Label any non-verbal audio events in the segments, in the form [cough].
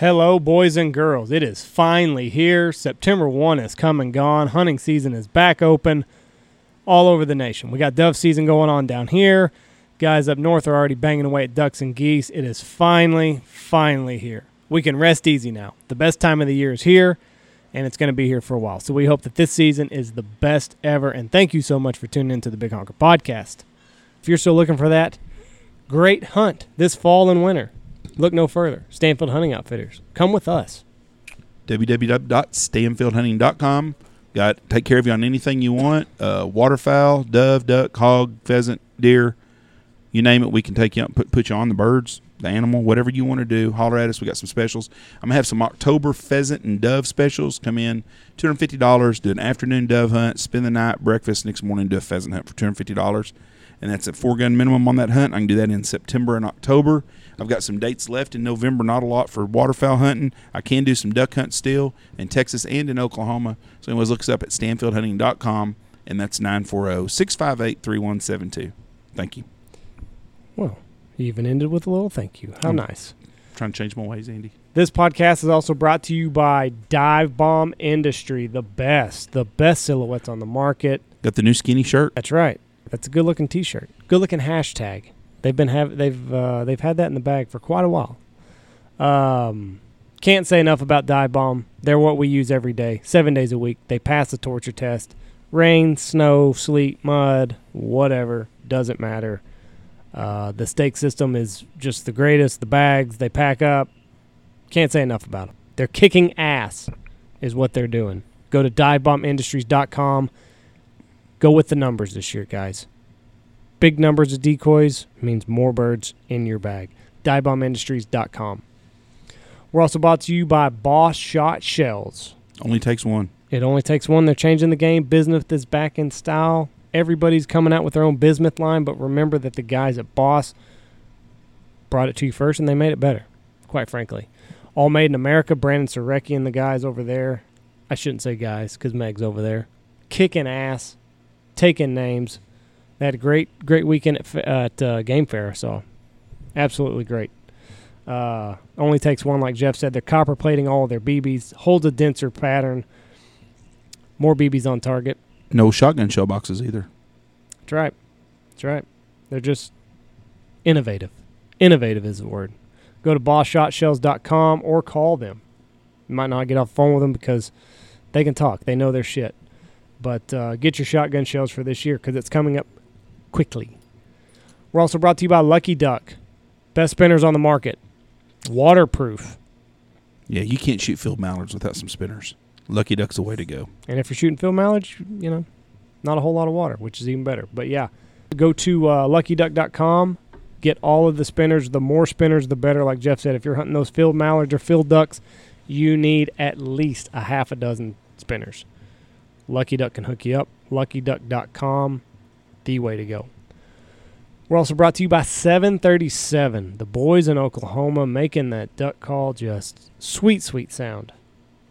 Hello, boys and girls. It is finally here. September 1 is come and gone. Hunting season is back open all over the nation. We got dove season going on down here. Guys up north are already banging away at ducks and geese. It is finally, finally here. We can rest easy now. The best time of the year is here, and it's going to be here for a while. So we hope that this season is the best ever. And thank you so much for tuning into the Big Honker Podcast. If you're still looking for that, great hunt this fall and winter. Look no further. Stanfield Hunting Outfitters. Come with us. www.stanfieldhunting.com. Got take care of you on anything you want. Uh, waterfowl, dove, duck, hog, pheasant, deer, you name it. We can take you up, put put you on the birds, the animal, whatever you want to do. Holler at us. We got some specials. I'm gonna have some October pheasant and dove specials. Come in, two hundred fifty dollars. Do an afternoon dove hunt. Spend the night, breakfast next morning. Do a pheasant hunt for two hundred fifty dollars, and that's a four gun minimum on that hunt. I can do that in September and October. I've got some dates left in November, not a lot for waterfowl hunting. I can do some duck hunt still in Texas and in Oklahoma. So, anyways, look us up at stanfieldhunting.com, and that's 940 658 3172. Thank you. Well, he even ended with a little thank you. How Mm. nice. trying to change my ways, Andy. This podcast is also brought to you by Dive Bomb Industry, the best, the best silhouettes on the market. Got the new skinny shirt. That's right. That's a good looking T-shirt. Good looking hashtag. They've been have they've uh, they've had that in the bag for quite a while. Um, can't say enough about Dive Bomb. They're what we use every day, seven days a week. They pass the torture test. Rain, snow, sleet, mud, whatever doesn't matter. Uh, the stake system is just the greatest. The bags they pack up. Can't say enough about them. They're kicking ass, is what they're doing. Go to divebombindustries.com. Go with the numbers this year, guys. Big numbers of decoys means more birds in your bag. Divebombindustries.com. We're also brought to you by Boss Shot Shells. Only takes one. It only takes one. They're changing the game. Bismuth is back in style. Everybody's coming out with their own bismuth line, but remember that the guys at Boss brought it to you first and they made it better, quite frankly. All made in America. Brandon Surecki and the guys over there. I shouldn't say guys because Meg's over there. Kicking ass, taking names. They had a great, great weekend at, at uh, Game Fair, so absolutely great. Uh, only takes one, like Jeff said. They're copper plating all of their BBs, holds a denser pattern, more BBs on target. No shotgun shell boxes either. That's right. That's right. They're just innovative. Innovative is the word. Go to bossshotshells.com or call them. You might not get off the phone with them because they can talk. They know their shit. But uh, get your shotgun shells for this year because it's coming up quickly. We're also brought to you by Lucky Duck. Best spinners on the market. Waterproof. Yeah, you can't shoot field mallards without some spinners. Lucky Duck's the way to go. And if you're shooting field mallards, you know, not a whole lot of water, which is even better. But yeah, go to uh, luckyduck.com. Get all of the spinners. The more spinners, the better. Like Jeff said, if you're hunting those field mallards or field ducks, you need at least a half a dozen spinners. Lucky Duck can hook you up. LuckyDuck.com, the way to go. We're also brought to you by 737, the boys in Oklahoma making that duck call just sweet, sweet sound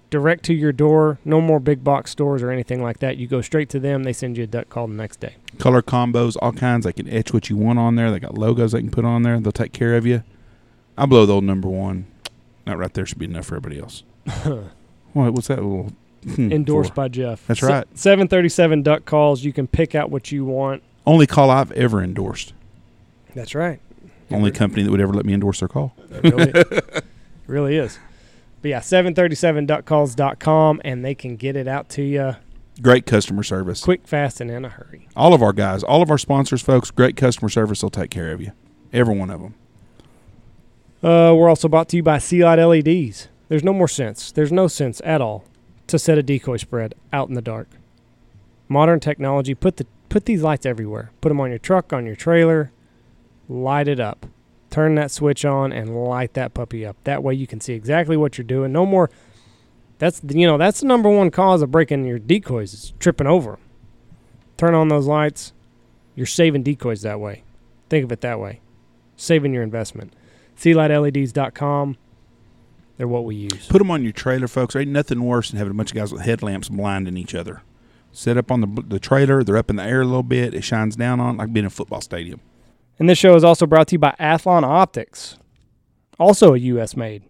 direct to your door. No more big box stores or anything like that. You go straight to them. They send you a duck call the next day. Color combos, all kinds. They can etch what you want on there. They got logos they can put on there. They'll take care of you. I blow the old number one. That right there should be enough for everybody else. [laughs] what? What's that little? Hmm, Endorsed for? by Jeff. That's Se- right. 737 duck calls. You can pick out what you want. Only call I've ever endorsed. That's right. Only company that would ever let me endorse their call. It really, really is. But yeah, 737duckcalls.com and they can get it out to you Great customer service. quick, fast, and in a hurry. All of our guys, all of our sponsors, folks, great customer service. They'll take care of you. Every one of them. Uh, we're also brought to you by Sea Light LEDs. There's no more sense. There's no sense at all to set a decoy spread out in the dark. Modern technology put the put these lights everywhere. Put them on your truck, on your trailer. Light it up. Turn that switch on and light that puppy up. That way you can see exactly what you're doing. No more. That's you know that's the number one cause of breaking your decoys is tripping over 'em. Turn on those lights. You're saving decoys that way. Think of it that way. Saving your investment. SeaLightLEDs.com. They're what we use. Put them on your trailer, folks. There ain't nothing worse than having a bunch of guys with headlamps blinding each other. Set up on the the trailer. They're up in the air a little bit. It shines down on like being in a football stadium. And this show is also brought to you by Athlon Optics, also a U.S. made.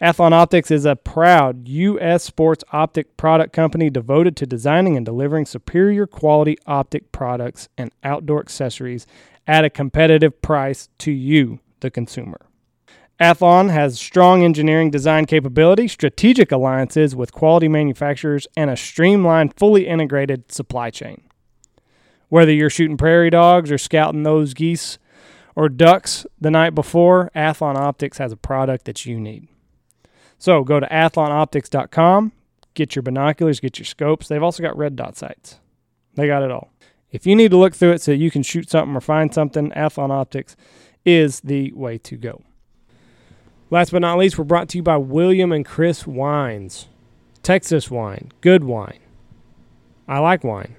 Athlon Optics is a proud U.S. sports optic product company devoted to designing and delivering superior quality optic products and outdoor accessories at a competitive price to you, the consumer. Athlon has strong engineering design capability, strategic alliances with quality manufacturers, and a streamlined, fully integrated supply chain. Whether you're shooting prairie dogs or scouting those geese or ducks the night before, Athlon Optics has a product that you need. So go to athlonoptics.com, get your binoculars, get your scopes. They've also got red dot sights. They got it all. If you need to look through it so you can shoot something or find something, Athlon Optics is the way to go. Last but not least, we're brought to you by William and Chris Wines. Texas wine, good wine. I like wine.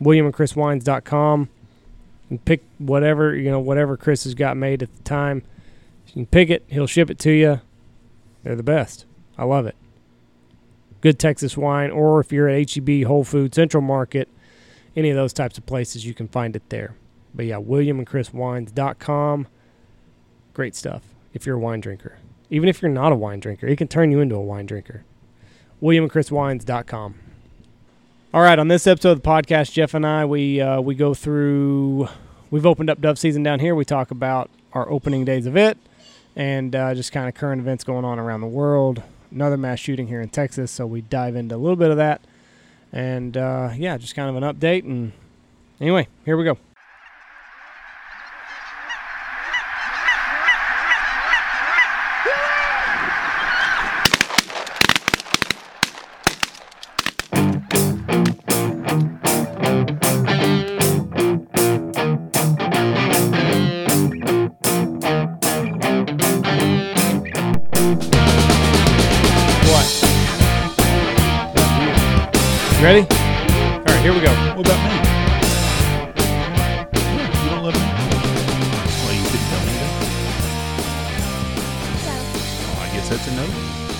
WilliamandChrisWines.com. You can pick whatever, you know, whatever Chris has got made at the time. You can pick it, he'll ship it to you. They're the best. I love it. Good Texas wine, or if you're at HEB, Whole Food, Central Market, any of those types of places, you can find it there. But yeah, WilliamandChrisWines.com. Great stuff if you're a wine drinker. Even if you're not a wine drinker, it can turn you into a wine drinker. WilliamandChrisWines.com. All right, on this episode of the podcast, Jeff and I we uh, we go through. We've opened up dove season down here. We talk about our opening days of it, and uh, just kind of current events going on around the world. Another mass shooting here in Texas, so we dive into a little bit of that, and uh, yeah, just kind of an update. And anyway, here we go.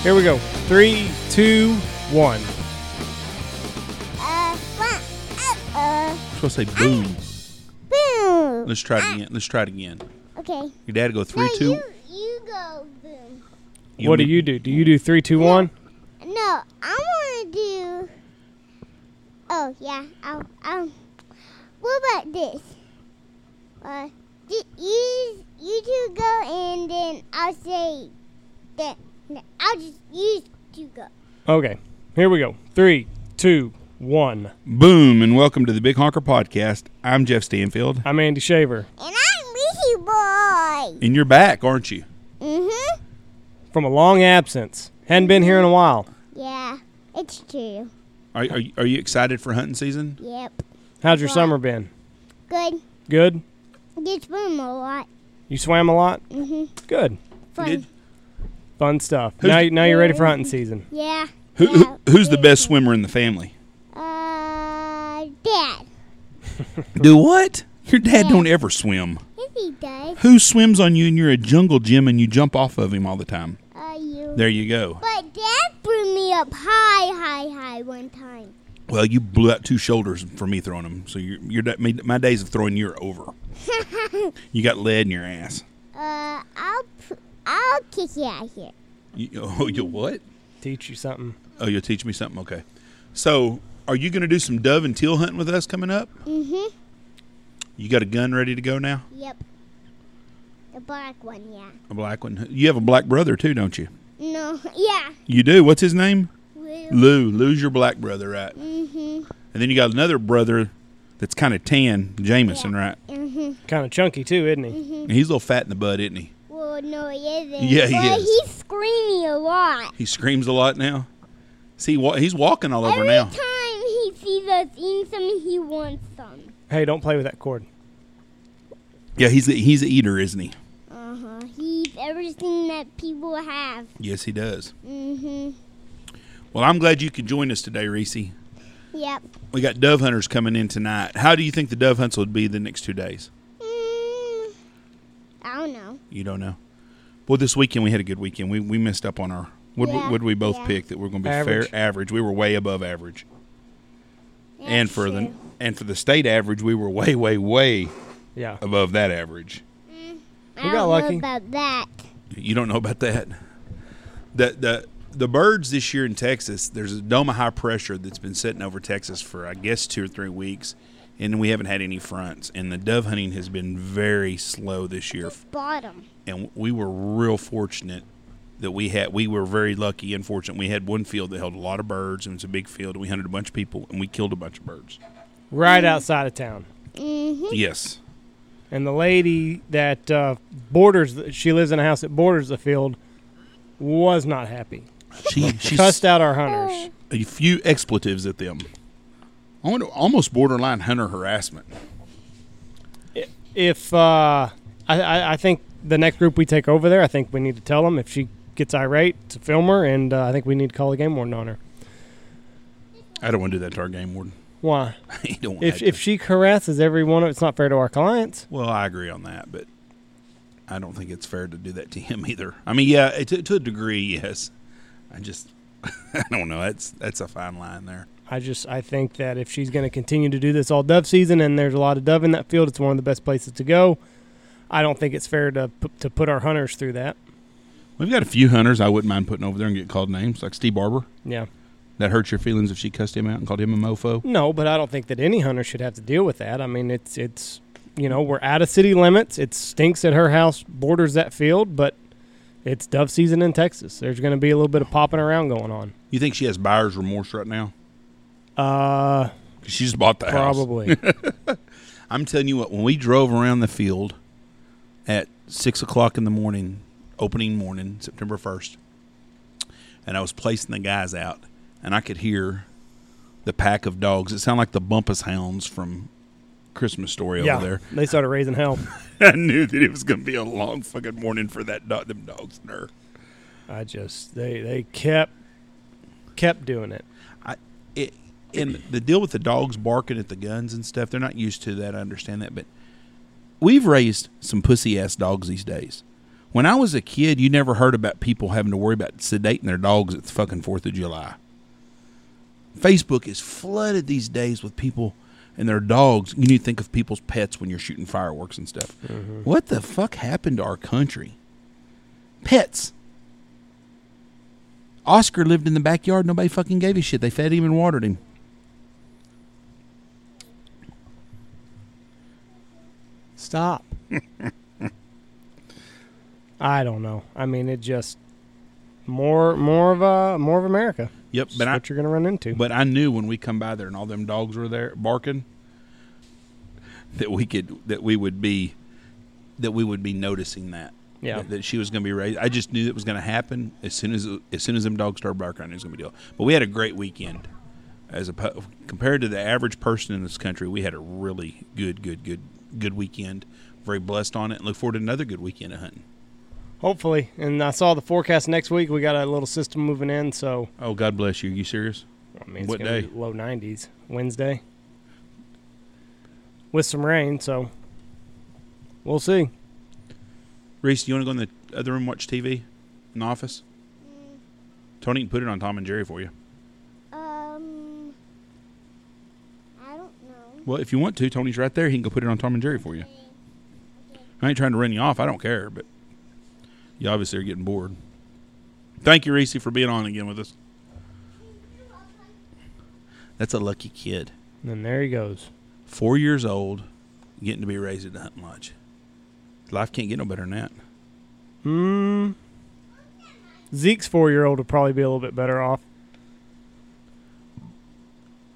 Here we go. Three, two, one. Uh, uh, uh, I'm supposed to say boom. boom. Let's try it again. Let's try it again. Okay. Your dad go three, no, two. You, you go boom. You what want do you do? Do you do three, two, one? No, I want to do. Oh yeah, I'll. I'll. What about this? Uh, you you, you two go and then I'll say that. I'll just use two go. Okay, here we go. Three, two, one. Boom, and welcome to the Big Honker Podcast. I'm Jeff Stanfield. I'm Andy Shaver And I'm Ricky Boy. And you're back, aren't you? Mm-hmm. from a long absence. Hadn't been here in a while. Yeah, it's true. Are, are, you, are you excited for hunting season? Yep. How's your Wow. summer been? Good. Good. Gets boom a lot. You swam a lot. Mm Mhm. Good. Fun. did? Fun stuff. Who's now, the- now you're ready for hunting season. Yeah. Who, yeah, who, who's the best swimmer in the family? Uh, Dad. [laughs] Do what? Your dad Yeah. don't ever swim. Yes, he does. Who swims on you and you're a jungle gym and you jump off of him all the time? Uh, you. There you go. But Dad threw me up high, high, high one time. Well, you blew out two shoulders for me throwing them. So you're, you're da- my my days of throwing you are over. [laughs] You got lead in your ass. Uh, I'll, pr- I'll kick you out here. You, [laughs] oh, you what? Teach you something. Oh, you'll teach me something. Okay. So, are you going to do some dove and teal hunting with us coming up? Mhm. You got a gun ready to go now? Yep. A black one, yeah. A black one. You have a black brother too, don't you? No, [laughs] yeah. You do. What's his name? Will. Lou. Lou's your black brother, right? Mhm. And then you got another brother that's kind of tan, Jameson, right? Mhm. Kind of chunky too, isn't he? Mhm. He's a little fat in the butt, isn't he? Well, no, he isn't. Yeah, he but is. he's screaming a lot. He screams a lot now. See, wa- he's walking all over Every now. time he sees us eating something, he wants some. Hey, don't play with that cord. Yeah, he's a, he's a eater, isn't he? Uh huh. He eats everything that people have. Yes, he does. Mhm. Well, I'm glad you could join us today, Reese. Yep. We got dove hunters coming in tonight. How do you think the dove hunts would be the next two days? Mm, I don't know. You don't know. Well, this weekend we had a good weekend. We we messed up on our. What Yeah, would we both yeah. pick that we're going to be Average. fair average? We were way above average, and That's for the and for the state average, we were way way way Yeah. above that average. Mm, I We got don't lucky. know about that. You don't know about that. the the the birds this year in Texas. There's a dome of high pressure that's been sitting over Texas for I guess two or three weeks, and we haven't had any fronts. And the dove hunting has been very slow this year. Bottom. And we were real fortunate that we had. We were very lucky and fortunate. We had one field that held a lot of birds, and it was a big field. And we hunted a bunch of people, and we killed a bunch of birds. Right outside of town. Mm-hmm. Yes. And the lady that uh, borders, she lives in a house that borders the field, was not happy. She she [laughs] Cussed out our hunters. a few expletives at them. I wonder, almost borderline hunter harassment. If uh, I, I, I think the next group we take over there, I think we need to tell them if she gets irate to film her, and uh, I think we need to call the game warden on her. I don't want to do that to our game warden. Why? [laughs] don't want If if she harasses everyone, it's not fair to our clients. well, I agree on that, but I don't think it's fair to do that to him [laughs] either. I mean, yeah, to, to a degree, yes. I just, [laughs] I don't know. That's that's a fine line there. I just I think that if she's going to continue to do this all dove season, and there's a lot of dove in that field, it's one of the best places to go. I don't think it's fair to to put our hunters through that. We've got a few hunters I wouldn't mind putting over there and get called names, like Steve Barber. Yeah. That hurts your feelings if she cussed him out and called him a mofo. No, but I don't think that any hunter should have to deal with that. I mean, it's it's you know we're out of city limits. It stinks that her house borders that field, but it's dove season in Texas. There's going to be a little bit of popping around going on. You think she has buyer's remorse right now? Uh, 'Cause she just bought the house. probably. [laughs] I'm telling you what, when we drove around the field at six o'clock in the morning, opening morning, September first, and I was placing the guys out, and I could hear the pack of dogs. It sounded like the Bumpus Hounds from Christmas Story yeah, over there. they started raising hell. [laughs] I knew that it was going to be a long fucking morning for that dog, them dogs and her. I just they they kept kept doing it. I it and the deal with the dogs barking at the guns and stuff, they're not used to that. I understand that, but we've raised some pussy ass dogs these days. When I was a kid, you never heard about people having to worry about sedating their dogs at the fucking Fourth of July. Facebook is flooded these days with people and their dogs. You need to think of people's pets when you're shooting fireworks and stuff. Mm-hmm. What the fuck happened to our country? Pets. Oscar lived in the backyard. Nobody fucking gave a shit. They fed him and watered him. Stop. [laughs] I don't know. I mean, it just more more of a more of America. Yep, That's but I you're going to run into. but I knew when we come by there and all them dogs were there barking that we could that we would be that we would be noticing that. Yeah. That, that she was going to be raised. I just knew it was going to happen as soon as as soon as them dogs started barking. I knew it was going to be deal. But we had a great weekend. As a compared to the average person in this country, we had a really good, good, good, good weekend. Very blessed on it, and look forward to another good weekend of hunting. Hopefully. And I saw the forecast next week. We got a little system moving in, so Oh, God bless you. you serious? I mean, it's What day? be low 90s Wednesday with some rain. So we'll see. Reese, do you want to go in the other room and watch TV in the office? Mm. Tony can put it on Tom and Jerry for you. Um, I don't know. Well, if you want to, Tony's right there. He can go put it on Tom and Jerry for you. I ain't trying to run you off. I don't care, but you obviously are getting bored. Thank you, Reese, for being on again with us. That's a lucky kid. And there he goes. Four years old, getting to be raised at a hunting lodge. Life can't get no better than that. Hmm. Zeke's four year old would probably be a little bit better off.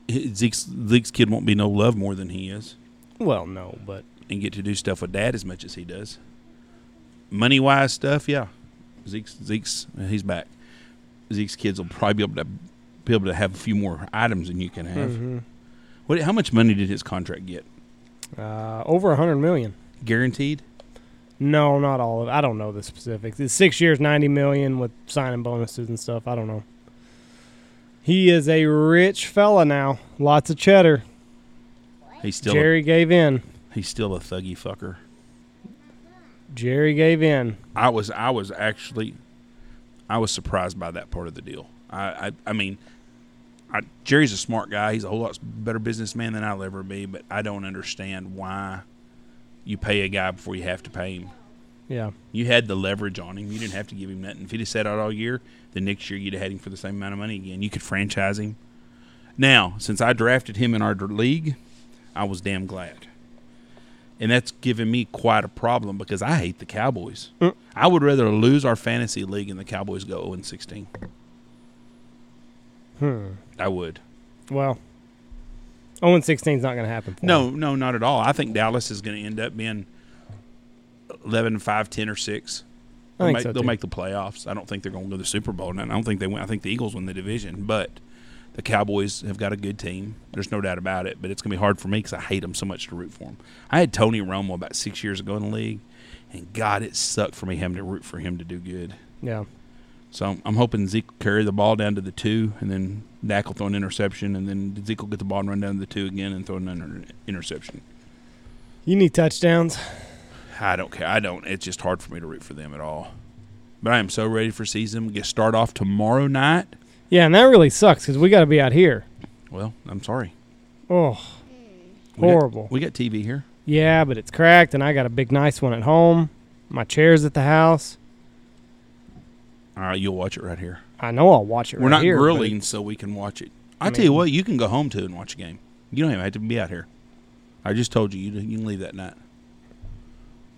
Zeke's, Zeke's kid won't be no love more than he is. Well, no, but and get to do stuff with dad as much as he does. Money wise stuff, yeah. Zeke's Zeke's he's back. Zeke's kids will probably be able to be able to have a few more items than you can have. mhm. What? How much money did his contract get? uh, over a hundred million. Guaranteed? No, not all of it. I don't know the specifics. It's six years, ninety million with signing bonuses and stuff. I don't know. He is a rich fella now. Lots of cheddar. He's still Jerry gave in. he's still a thuggy fucker. Jerry gave in. I was I was actually I was surprised by that part of the deal. I I, I mean. I, Jerry's a smart guy. He's a whole lot better businessman than I'll ever be. But I don't understand why you pay a guy before you have to pay him. Yeah. You had the leverage on him. You didn't have to give him nothing. If he'd have sat out all year, the next year you'd have had him for the same amount of money again. You could franchise him. Now, since I drafted him in our league, I was damn glad. And that's given me quite a problem because I hate the Cowboys. Mm. I would rather lose our fantasy league and the Cowboys go 0 16. Hmm. I would. Well, 0 and 16 is not going to happen. For No, no, not at all. I think Dallas is going to end up being 11, 5, 10, or 6. I They'll, think make, so, they'll too. make the playoffs. I don't think they're going to go to the Super Bowl. And I don't think they win. I think the Eagles win the division. But the Cowboys have got a good team. There's no doubt about it. But it's going to be hard for me because I hate them so much to root for them. I had Tony Romo about six years ago in the league. And God, it sucked for me having to root for him to do good. Yeah. So I'm hoping Zeke will carry the ball down to the two, and then Dak will throw an interception, and then Zeke will get the ball and run down to the two again and throw an inter- interception. You need touchdowns. I don't care. I don't. It's just hard for me to root for them at all. But I am so ready for season. We get start off tomorrow night. Yeah, and that really sucks because we got to be out here. Well, I'm sorry. Oh, We got- horrible. we got TV here. Yeah, but it's cracked, and I got a big, nice one at home. My chair's at the house. All right, you'll watch it right here. I know I'll watch it We're right not here. grilling, so we can watch it. I, I tell you what, you can go home to and watch a game. You don't even have to be out here. I just told you you, you can leave that night.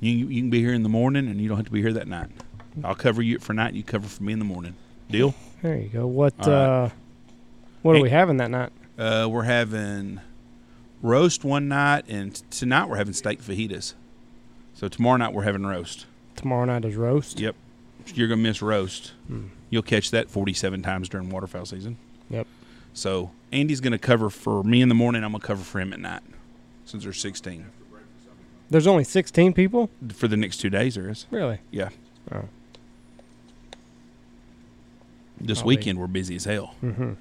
You you can be here in the morning, and you don't have to be here that night. I'll cover you for night. You cover for me in the morning. Deal. There you go. What right. uh, what Hey. are we having that night? Uh, we're having roast one night, and t- tonight we're having steak fajitas. So tomorrow night we're having roast. Tomorrow night is roast. Yep. You're gonna miss roast. Hmm. You'll catch that 47 times during waterfowl season. Yep. So Andy's gonna cover for me in the morning. I'm gonna cover for him at night, since there's 16 There's only 16 people. for the next two days. There is. Really? Yeah. Oh. This I'll be- weekend we're busy as hell. Mm-hmm.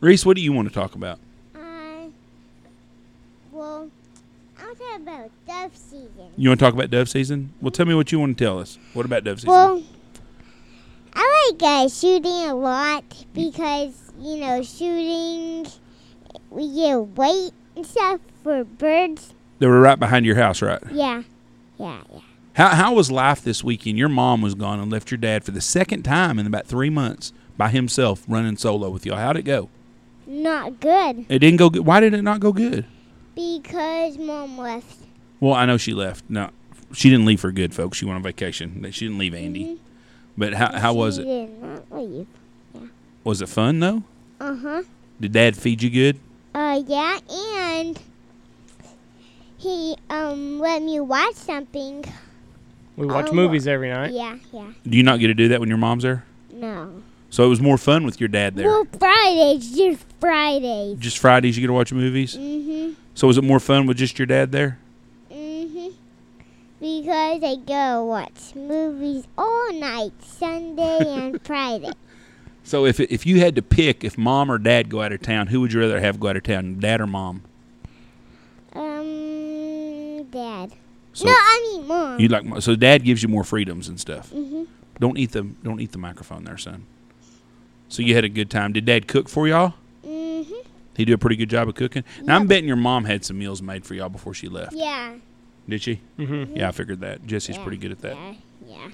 Reese, what do you want to talk about? Uh, well, I'll talk about dove season. You want to talk about dove season? Well, tell me what you want to tell us. What about dove season? Well, I like uh, shooting a lot because you know shooting we get weight and stuff for birds. They were right behind your house, right? Yeah, yeah, yeah. How how was life this weekend? Your mom was gone and left your dad for the second time in about three months by himself running solo with you. How'd it go? Not good It didn't go good. Why did it not go good? because mom left. Well, I know she left. No, she didn't leave for good, folks. She went on vacation. She didn't leave Andy. Mhm. But how how was She it? Did not leave. Yeah. Was it fun though? Uh huh. Did Dad feed you good? Uh yeah, and he um let me watch something. We watch Oh, movies every night. Yeah, yeah. Do you not get to do that when your mom's there? No. So it was more fun with your dad there. Well, Fridays, just Fridays. Just Fridays you get to watch movies. Mhm. So was it more fun with just your dad there? Mhm. Because I go watch movies all night, Sunday and [laughs] Friday. So if if you had to pick if mom or dad go out of town, who would you rather have go out of town, dad or mom? Dad. So no, I mean Mom. you like so dad gives you more freedoms and stuff. Mhm. Don't eat the don't eat the microphone there, son. So you had a good time. Did dad cook for y'all? Mhm. He do a pretty good job of cooking. Now I'm betting your mom had some meals made for y'all before she left. Yeah. Did she? Mm-hmm. Yeah, I figured that. Jesse's yeah, pretty good at that. Yeah, yeah.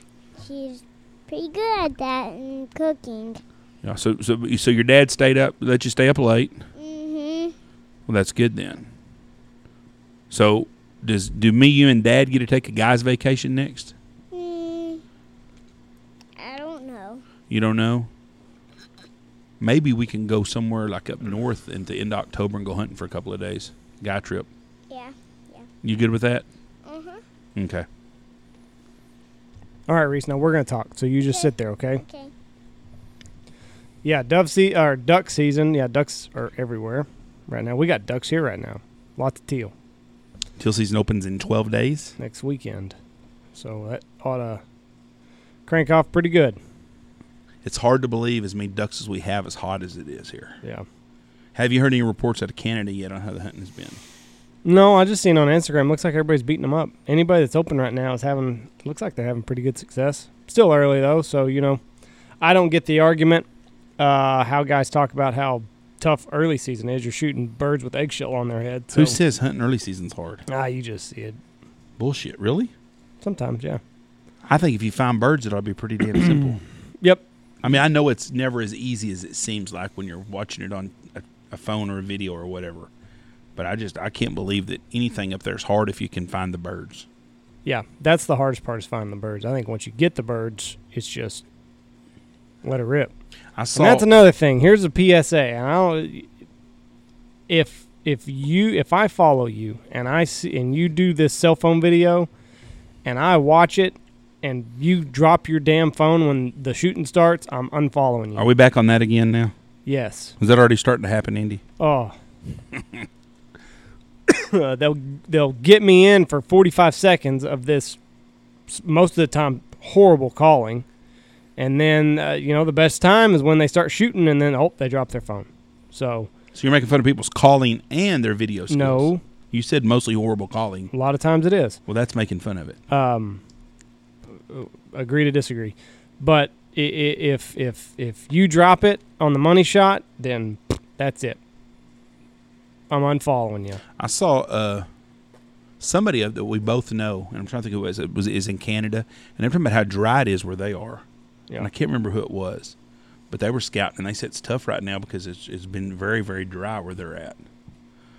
She's pretty good at that and cooking. Yeah. So so so your dad stayed up, let you stay up late. Mhm. Well, that's good then. So does do me, you, and dad get to take a guy's vacation next? Mm, I don't know. You don't know. Maybe we can go somewhere like up north into end of October and go hunting for a couple of days. Guy trip. Yeah. Yeah. You good with that? Uh huh. Okay. All right, Reese. Now we're gonna talk. So you just Okay. sit there, okay? Okay. Yeah, dove se- or duck season. Yeah, ducks are everywhere right now. We got ducks here right now. Lots of teal Teal season opens in 12 days. next weekend, so that ought to crank off pretty good. It's hard to believe as many ducks as we have as hot as it is here. Yeah. Have you heard any reports out of Canada yet on how the hunting has been? No, I just seen on Instagram. Looks like everybody's beating them up. Anybody that's open right now is having. Looks like they're having pretty good success. Still early though, so you know, I don't get the argument. Uh, how guys talk about how tough early season is. You're shooting birds with eggshell on their head. So. Who says hunting early season's hard? Ah, you just see it Bullshit. Really? sometimes. Yeah. I think if you find birds, it'll be pretty damn simple. [clears throat] Yep. I mean, I know it's never as easy as it seems like when you're watching it on a, a phone or a video or whatever. But I just I can't believe that anything up there is hard if you can find the birds. Yeah, that's the hardest part is finding the birds. I think once you get the birds, it's just let it rip. I saw And that's another thing. Here's a PSA. And I don't if if you if I follow you and I see and you do this cell phone video and I watch it and you drop your damn phone when the shooting starts, I'm unfollowing you. Are we back on that again now? yes. Is that already starting to happen, Indy? Oh. Uh, [coughs] they'll they'll get me in for 45 seconds of this s- most of the time horrible calling. And then uh, you know the best time is when they start shooting and then oh they drop their phone. So So you're making fun of people's calling and their video skills. no, You said mostly horrible calling. a lot of times it is. Well, that's making fun of it. Um, agree to disagree, but if if if you drop it on the money shot, then that's it. I'm unfollowing you. I saw uh, somebody that we both know, and I'm trying to think who it was. It was is in Canada, and they're talking about how dry it is where they are. Yeah. And I can't remember who it was, but they were scouting, and they said it's tough right now because it's, it's been very very dry where they're at.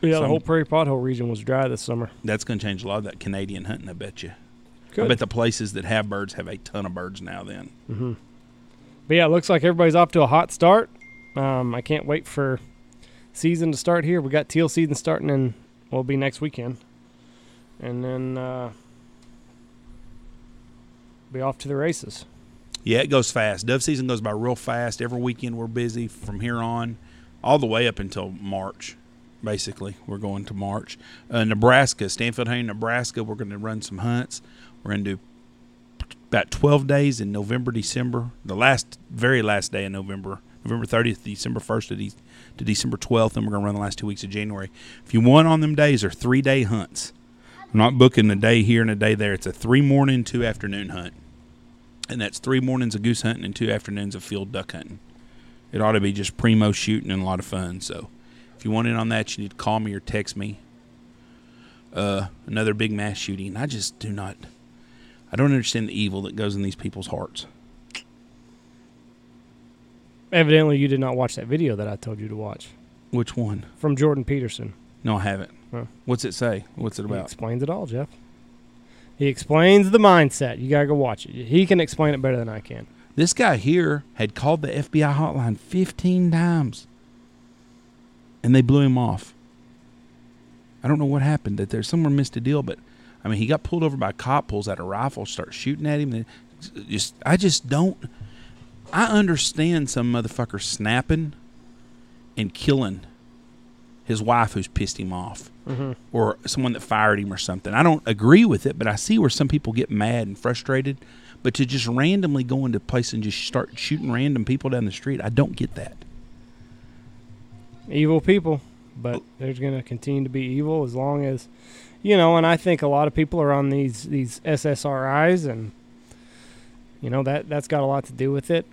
Yeah, Some- the whole prairie pothole region was dry this summer. That's going to change a lot of that Canadian hunting. I bet you. I bet the places that have birds have a ton of birds now. Then hmm But yeah, it looks like everybody's off to a hot start. Um, I can't wait for season to start here. We got teal season starting in will be next weekend, and then uh, be off to the races. Yeah, it goes fast. Dove season goes by real fast. Every weekend we're busy from here on, all the way up until March. Basically, we're going to March. Uh, Nebraska, Stanfield Hayne, Nebraska. We're going to run some hunts. We're going to do about 12 days in November, December. The last, very last day in November, November 30th, December 1st to, de- to December 12th, and we're going to run the last two weeks of January. If you want on them days, are three day hunts. I'm not booking a day here and a day there. It's a three morning, two afternoon hunt and that's three mornings of goose hunting and two afternoons of field duck hunting. It ought to be just primo shooting and a lot of fun. So, if you want in on that, you need to call me or text me. Uh, another big mass shooting. I just do not. I don't understand the evil that goes in these people's hearts. Evidently, you did not watch that video that I told you to watch Which one? from Jordan Peterson. No, I haven't. Huh. What's it say? What's it He about? explains it all, Jeff. He explains the mindset. You gotta go watch it. He can explain it better than I can. This guy here had called the FBI hotline 15 times, and they blew him off. I don't know what happened. That there's somewhere missed a deal, but I mean, he got pulled over by a cop, pulls out a rifle, starts shooting at him. Just, I just don't. I understand some motherfucker snapping and killing his wife who's pissed him off Mm-hmm. or someone that fired him or something. I don't agree with it, but I see where some people get mad and frustrated. But to just randomly go into a place and just start shooting random people down the street, I don't get that. Evil people, but there's gonna continue to be evil as long as, you know. And I think a lot of people are on these these SSRIs, and you know that that's got a lot to do with it.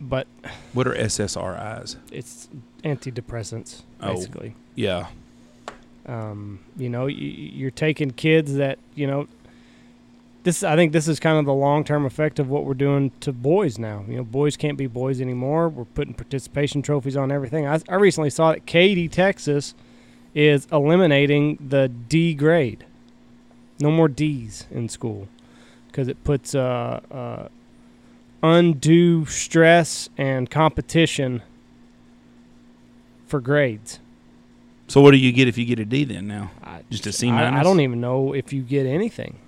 But What are SSRIs? it's antidepressants, Oh. basically. Yeah. Um, you know, you're taking kids that you know. This I think this is kind of the long term effect of what we're doing to boys now. You know, boys can't be boys anymore. We're putting participation trophies on everything. I, I recently saw that Katy, Texas, is eliminating the D grade. No more D's in school because it puts uh, uh, undue stress and competition for grades. So what do you get if you get a D then now? I, Just a C I, I minus? I don't even know if you get anything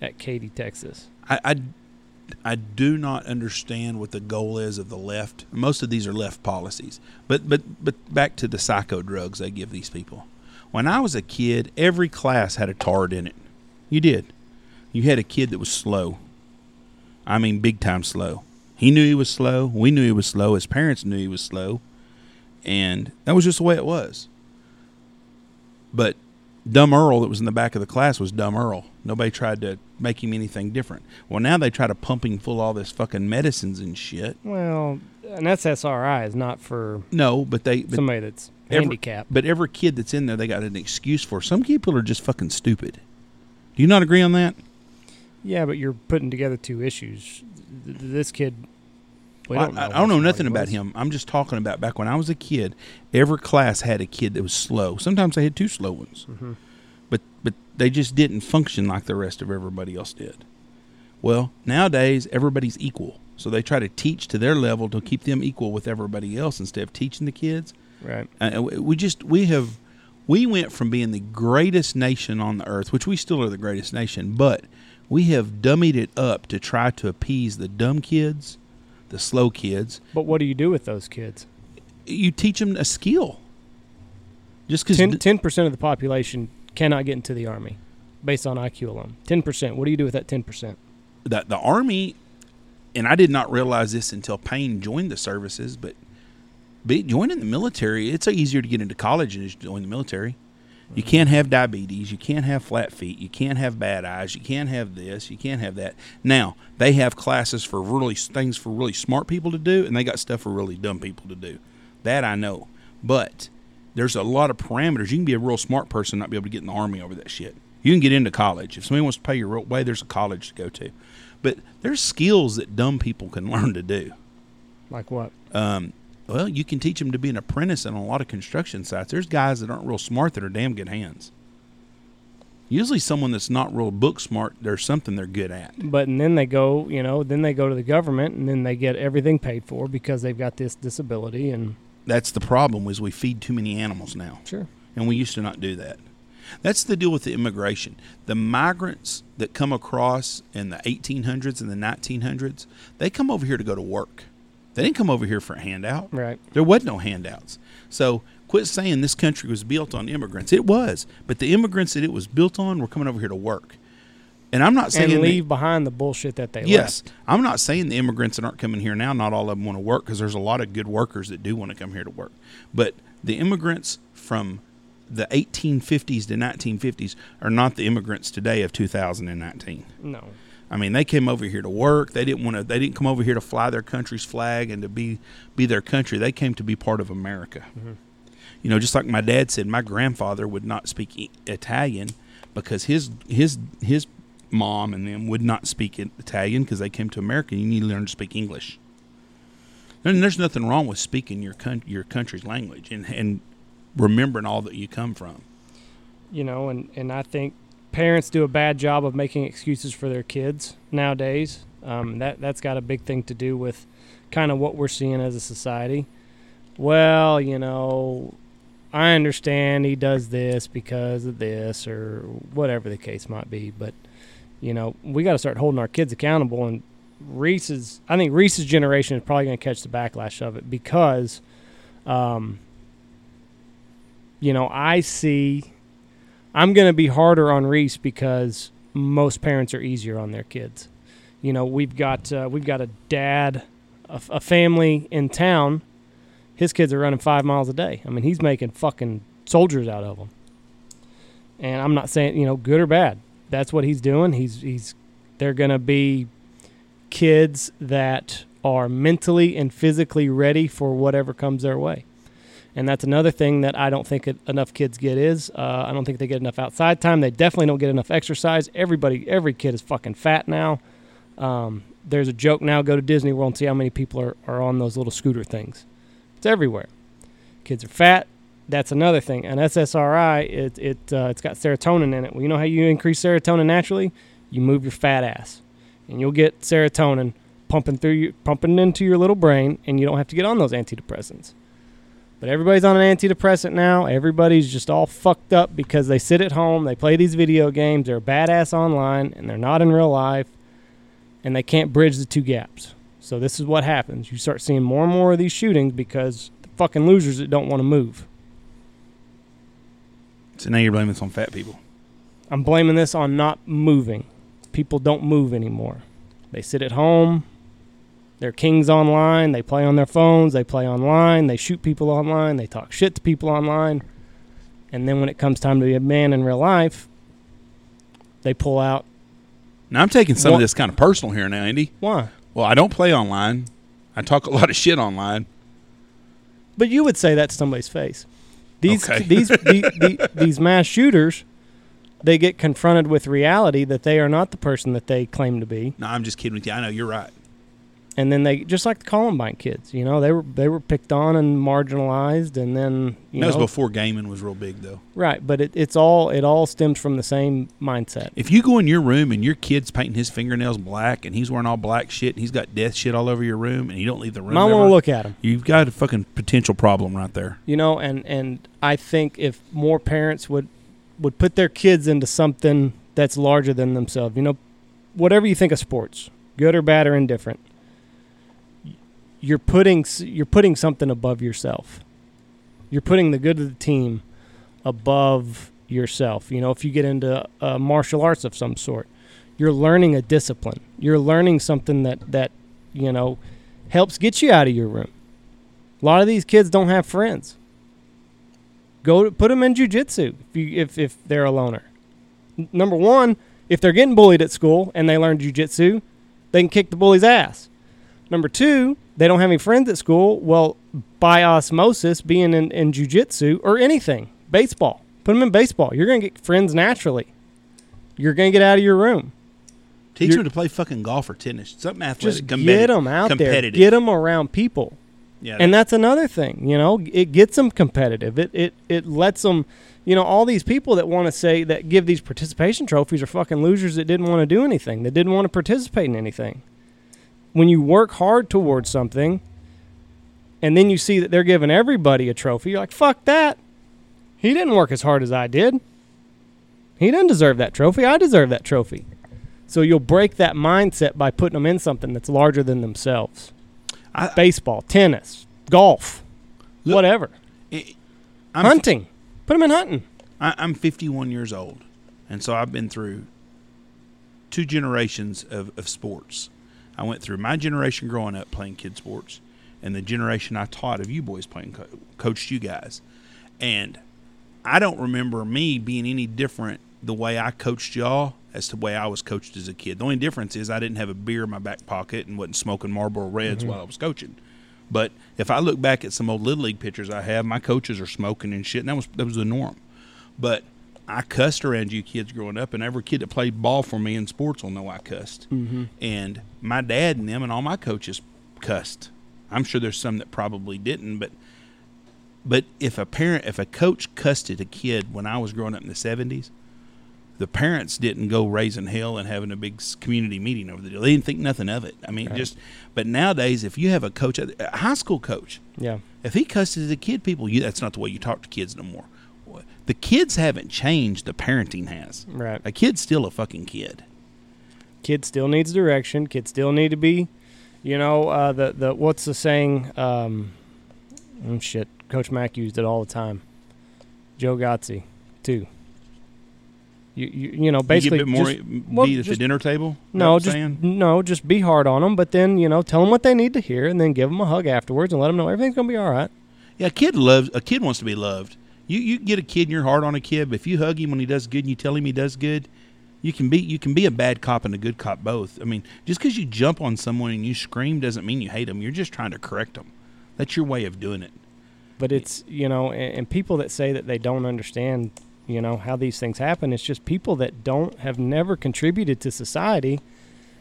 at Katy, Texas. I, I, I do not understand what the goal is of the left. Most of these are left policies. But but but back to the psycho drugs they give these people. When I was a kid, every class had a tard in it. You did. You had a kid that was slow. I mean big time slow. He knew he was slow. We knew he was slow. His parents knew he was slow. And that was just the way it was. But Dumb Earl that was in the back of the class was Dumb Earl. Nobody tried to make him anything different. Well, now they try to pump him full of all this fucking medicines and shit. Well, and that's SRI is not for No, but they but, somebody that's every- handicapped. but every kid that's in there they got an excuse for. Some people are just fucking stupid. Do you not agree on that? Yeah, but you're putting together two issues. Th- th- This kid. I, don't I, I know don't know nothing about was. him. I'm just talking about back when I was a kid. Every class had a kid that was slow. Sometimes they had two slow ones, Mhm. but but they just didn't function like the rest of everybody else did. Well, nowadays everybody's equal, so they try to teach to their level to keep them equal with everybody else instead of teaching the kids. Right. Uh, we just we have we went from being the greatest nation on the earth, which we still are the greatest nation, but we have dummied it up to try to appease the dumb kids, the slow kids. But what do you do with those kids? You teach them a skill. Just because 10 percent of the population cannot get into the army, based on IQ alone. Ten percent. What do you do with that ten percent? the the army, and I did not realize this until Payne joined the services, but be, joining the military, it's easier to get into college than just join the military. You can't have diabetes. You can't have flat feet. You can't have bad eyes. You can't have this. You can't have that. Now they have classes for really things for really smart people to do, and they got stuff for really dumb people to do. That I know, but there's a lot of parameters. You can be a real smart person and not be able to get in the army over that shit. You can get into college if somebody wants to pay your way. There's a college to go to, but there's skills that dumb people can [laughs] learn to do. Like what? Um, well, you can teach them to be an apprentice on a lot of construction sites. There's guys that aren't real smart that are damn good hands. Usually, someone that's not real book smart, there's something they're good at. But and then they go, you know, then they go to the government, and then they get everything paid for because they've got this disability, and That's the problem. Is we feed too many animals now, sure. and we used to not do that. That's the deal with the immigration. The migrants that come across in the 1800s and the 1900s, they come over here to go to work. They didn't come over here for a handout. Right. There was no handouts. So quit saying this country was built on immigrants. It was, but the immigrants that it was built on were coming over here to work. And I'm not saying And that- leave behind the bullshit that they yes, left. I'm not saying the immigrants that aren't coming here now. Not all of them want to work because there's a lot of good workers that do want to come here to work. But the immigrants from the 1850s to 1950s are not the immigrants today of 2019. No. I mean, they came over here to work. They didn't want to. They didn't come over here to fly their country's flag and to be be their country. They came to be part of America. Mm-hmm. You know, just like my dad said, my grandfather would not speak Italian because his his his mom and them would not speak Italian because they came to America. You need to learn to speak English. And there's nothing wrong with speaking your coun- your country's language and and remembering all that you come from. you know, and, and I think parents do a bad job of making excuses for their kids nowadays. Um, that that's got a big thing to do with kind of what we're seeing as a society. Well, you know, I understand he does this because of this or whatever the case might be, but you know, we got to start holding our kids accountable. And Reese's, I think Reese's generation is probably going to catch the backlash of it because, um, you know, I see I'm going to be harder on Reese because most parents are easier on their kids. You know, we've got uh, we've got a dad, a family in town. His kids are running five miles a day. I mean, he's making fucking soldiers out of them. And I'm not saying you know good or bad. That's what he's doing. He's he's they're going to be kids that are mentally and physically ready for whatever comes their way and that's another thing that I don't think enough kids get is uh, I don't think they get enough outside time. They definitely don't get enough exercise. Everybody, every kid is fucking fat now. Um, there's a joke now: go to Disney World and see how many people are, are on those little scooter things. It's everywhere. Kids are fat. That's another thing. An SSRI, it it uh, it's got serotonin in it. Well, you know how you increase serotonin naturally? You move your fat ass, and you'll get serotonin pumping through you, pumping into your little brain, and you don't have to get on those antidepressants. But everybody's on an antidepressant now. Everybody's just all fucked up because they sit at home, they play these video games, they're badass online, and they're not in real life, and they can't bridge the two gaps. So this is what happens. You start seeing more and more of these shootings because the fucking losers that don't want to move. So now you're blaming this on fat people. I'm blaming this on not moving. People don't move anymore. They sit at home. They're kings online. They play on their phones. They play online. They shoot people online. They talk shit to people online. And then when it comes time to be a man in real life, they pull out. Now I'm taking some What- of this kind of personal here now, Andy. Why? Well, I don't play online. I talk a [laughs] lot of shit online. But you would say that to somebody's face. These Okay. [laughs] these the, the, [laughs] these mass shooters they get confronted with reality that they are not the person that they claim to be, No, I'm just kidding with you. I know you're right. And then they just like the Columbine kids, you know, they were they were picked on and marginalized, and then you that was before gaming was real big, though. right. But it, it's all it all stems from the same mindset. If you go in your room and your kid's painting his fingernails black and he's wearing all black shit and he's got death shit all over your room and you don't leave the room, Might want to look at him. you've got a fucking potential problem right there. you know and and i think if more parents would would put their kids into something that's larger than themselves you know whatever you think of sports good or bad or indifferent you're putting you're putting something above yourself. You're putting the good of the team above yourself. You know if you get into uh, martial arts of some sort you're learning a discipline. You're learning something that that you know helps get you out of your room. A lot of these kids don't have friends. Go to, put them in jujitsu if you if if they're a loner. Number one, if they're getting bullied at school and they learn jujitsu, they can kick the bully's ass. Number two, they don't have any friends at school. Well, by osmosis, being in, in jujitsu or anything, baseball, put them in baseball. You're gonna get friends naturally. You're gonna get out of your room. Teach You're- them to play fucking golf or tennis. Something athletic. Just get them out there. Get them around people. Yeah, and that's another thing you know it gets them competitive it it, it lets them you know all these people that want to say that give these participation trophies are fucking losers that didn't want to do anything that didn't want to participate in anything when you work hard towards something and then you see that they're giving everybody a trophy you're like fuck that he didn't work as hard as i did he didn't deserve that trophy i deserve that trophy so you'll break that mindset by putting them in something that's larger than themselves I, baseball, tennis, golf, Look- whatever. I, I'm, hunting. Put them in hunting. I, I'm 51 years old, and so I've been through two generations of, of sports. I went through my generation growing up playing kid sports, and the generation I taught of you boys playing, co- coached you guys, and I don't remember me being any different the way I coached y'all as to the way I was coached as a kid. The only difference is I didn't have a beer in my back pocket and wasn't smoking Marlboro Reds mm-hmm. while I was coaching. But if I look back at some old little league pictures I have, my coaches are smoking and shit, and that was that was the norm. But I cussed around you kids growing up, and every kid that played ball for me in sports will know I cussed. Mm-hmm. And my dad and them and all my coaches cussed. I'm sure there's some that probably didn't, but but if a parent, if a coach cussed at a kid when I was growing up in the '70s, the parents didn't go raising hell and having a big community meeting over the deal. They didn't think nothing of it. I mean, Right. just. But nowadays, if you have a coach, a high school coach, Yeah. if he cusses a kid, people, you, that's not the way you talk to kids no more. The kids haven't changed. The parenting has. Right. A kid's still a fucking kid. Kid still needs direction. Kids still need to be, you know, uh, the the what's the saying? Um, mm, shit. Coach Mack used it all the time. Joe Gotze, too. You you you know basically you get a bit more just- well, beat at the dinner table. No just saying? no just be hard on them, but then you know tell them what they need to hear, and then give them a hug afterwards, and let them know everything's gonna be all right. Yeah, a kid loves. A kid wants to be loved. You you get a kid and you're hard on a kid, but if you hug him when he does good and you tell him he does good, you can be you can be a bad cop and a good cop both. I mean, just because you jump on someone and you scream doesn't mean you hate them. You're just trying to correct them. That's your way of doing it. but it's you know and, people that say that they don't understand you know how these things happen it's just people that don't have never contributed to society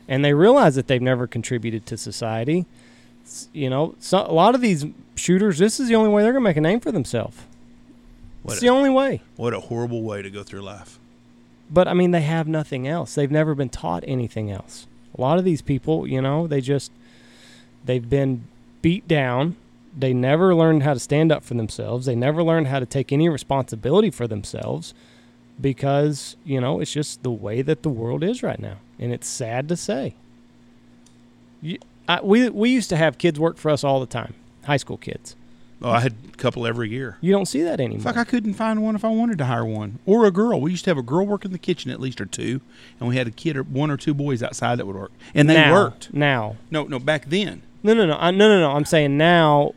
and they realize that they've never contributed to society S- you know so, a lot of these shooters this is the only way they're going to make a name for themselves What it's a- the only way. What a horrible way to go through life. but i mean they have nothing else. They've never been taught anything else. A lot of these people you know they just they've been beat down. They never learned how to stand up for themselves. They never learned how to take any responsibility for themselves because you know it's just the way that the world is right now. And it's sad to say. You, I, we, we used to have kids work for us all the time. High school kids Oh, I had a couple every year. you don't see that anymore Fuck, I couldn't find one if I wanted to hire one or a girl. We used to have a girl work in the kitchen at least or two, and we had a kid or one or two boys outside that would work, and they now, worked. now No, no, back then. No, no, no, I, no, no, no. I'm saying now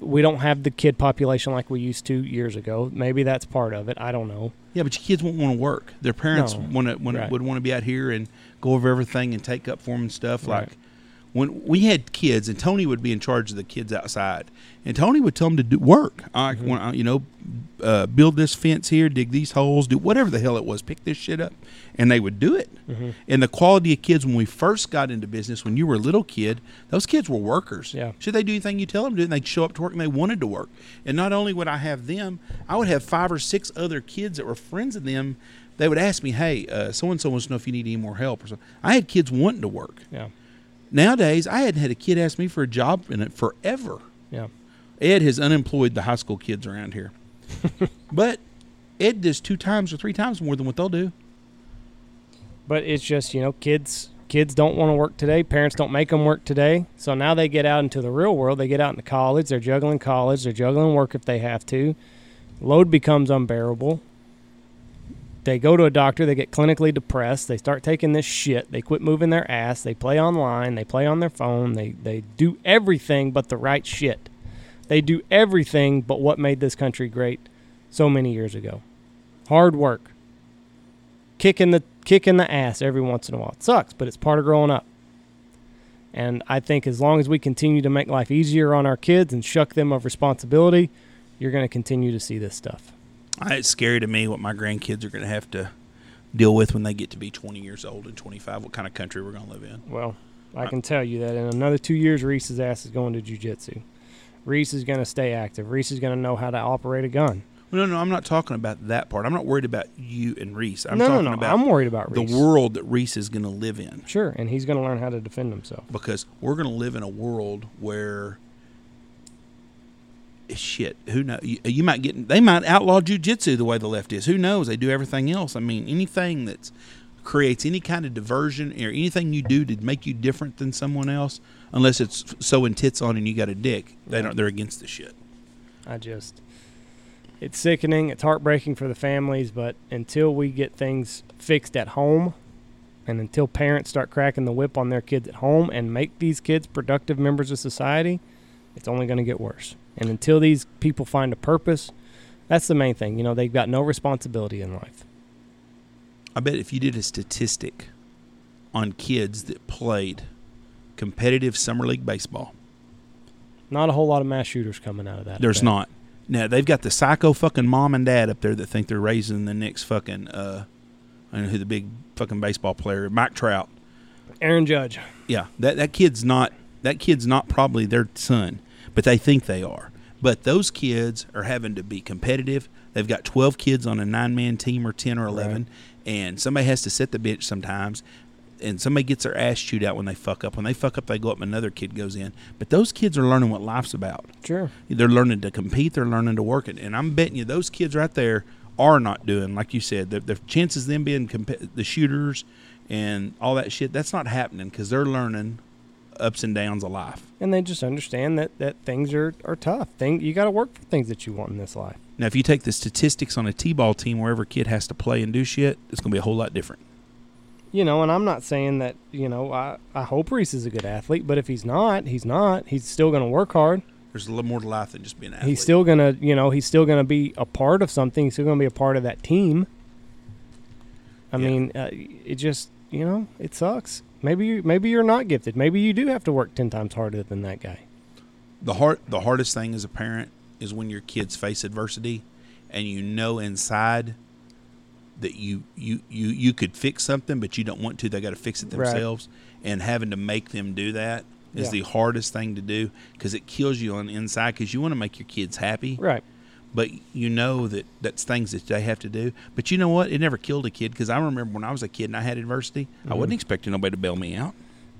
we don't have the kid population like we used to years ago. Maybe that's part of it. I don't know. Yeah, but your kids won't want to work. Their parents No. want to, want Right. would want to be out here and go over everything and take up for them and stuff. Right. Like when we had kids, and Tony would be in charge of the kids outside, and Tony would tell them to do work. I, Mm-hmm. I, you know, uh, build this fence here, dig these holes, do whatever the hell it was, pick this shit up, and they would do it. Mm-hmm. And the quality of kids when we first got into business, when you were a little kid, those kids were workers. Yeah. Should they do anything you tell them to? Do? And they'd show up to work and they wanted to work. And not only would I have them, I would have five or six other kids that were friends of them. They would ask me, "Hey, so and so wants to know if you need any more help." Or something. I had kids wanting to work. Yeah. Nowadays, I hadn't had a kid ask me for a job in it forever. Yeah. Ed has unemployed the high school kids around here, [laughs] but Ed does two times or three times more than what they'll do. But it's just you know, kids kids don't want to work today. Parents don't make them work today. So now they get out into the real world. They get out into college. They're juggling college. They're juggling work if they have to. Load becomes unbearable. They go to a doctor. They get clinically depressed. They start taking this shit. They quit moving their ass. They play online. They play on their phone. They they do everything but the right shit. They do everything but what made this country great so many years ago. Hard work kicking the kicking the ass every once in a while. It sucks, but it's part of growing up. And I think as long as we continue to make life easier on our kids and shuck them of responsibility, you're going to continue to see this stuff. It's scary to me what my grandkids are going to have to deal with when they get to be 20 years old and 25. What kind of country we're going to live in? Well, I can tell you that in another two years, Reese's ass is going to jujitsu. Reese is going to stay active. Reese is going to know how to operate a gun. No, no, I'm not talking about that part. I'm not worried about you and Reese. I'm no, no, talking no. about I'm worried about the world that Reese is going to live in. Sure, and he's going to learn how to defend himself. because we're going to live in a world where shit. Who knows you, you might get they might outlaw jujitsu the way the left is. Who knows? They do everything else. I mean anything that creates any kind of diversion or anything you do to make you different than someone else unless it's so in tits on and you got a dick they don't they're against the shit. I just, it's sickening. It's heartbreaking for the families, but until we get things fixed at home, and until parents start cracking the whip on their kids at home and make these kids productive members of society, it's only going to get worse. And until these people find a purpose, that's the main thing. You know, they've got no responsibility in life. i bet if you did a statistic on kids that played competitive summer league baseball Not a whole lot of mass shooters coming out of that. There's not. Now they've got the psycho fucking mom and dad up there that think they're raising the next fucking uh I don't know who the big fucking baseball player, Mike Trout. Aaron Judge. Yeah. That that kid's not that kid's not probably their son, but they think they are. But those kids are having to be competitive. They've got 12 kids on a nine man team or 10 or 11, and somebody has to set the bench sometimes. And somebody gets their ass chewed out when they fuck up. When they fuck up, they go up and another kid goes in. But those kids are learning what life's about. Sure. They're learning to compete. They're learning to work it. And I'm betting you those kids right there are not doing like you said. The, the chances of them being comp- the shooters and all that shit that's not happening because they're learning ups and downs of life. And they just understand that, that things are, are tough. Thing you got to work for things that you want in this life. Now, if you take the statistics on a t-ball team where every kid has to play and do shit, it's going to be a whole lot different. you know, and I'm not saying that, you know, I, I hope Reese is a good athlete, but if he's not, he's not. He's still going to work hard. There's a little more to life than just being an athlete. He's still going to, you know, he's still going to be a part of something. He's still going to be a part of that team. I Yeah. mean, uh, it just, you know, it sucks. Maybe you, maybe you're not gifted. Maybe you do have to work 10 times harder than that guy. the hard the hardest thing as a parent is when your kids face adversity and you know inside that you you you you could fix something but you don't want to they got to fix it Right. themselves and having to make them do that is Yeah. the hardest thing to do because it kills you on the inside because you want to make your kids happy Right. But you know that that's things that they have to do but you know what it never killed a kid because i remember when i was a kid and i had adversity i Mhm. wasn't expecting nobody to bail me out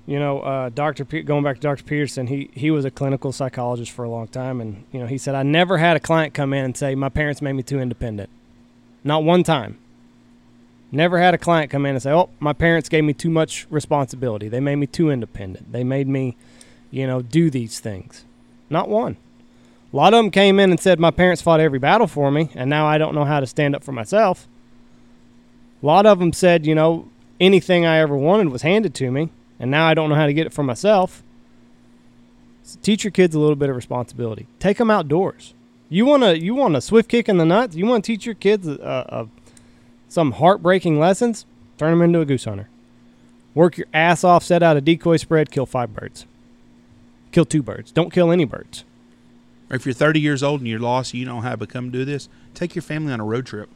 You know, uh, Dr. Pe- going back to Dr. Peterson, he, he was a clinical psychologist for a long time. And, you know, he said, I never had a client come in and say, my parents made me too independent. Not one time. Never had a client come in and say, oh, my parents gave me too much responsibility. They made me too independent. They made me, you know, do these things. Not one. A lot of them came in and said, my parents fought every battle for me, and now I don't know how to stand up for myself. A lot of them said, you know, anything I ever wanted was handed to me, and now I don't know how to get it for myself. So teach your kids a little bit of responsibility. Take them outdoors. You want to you want a swift kick in the nuts. You want to teach your kids uh, uh, some heartbreaking lessons. Turn them into a goose hunter. Work your ass off, set out a decoy spread, kill five birds. Kill two birds. Don't kill any birds. Or if you're 30 years old and you're lost, you don't have to come do this. Take your family on a road trip.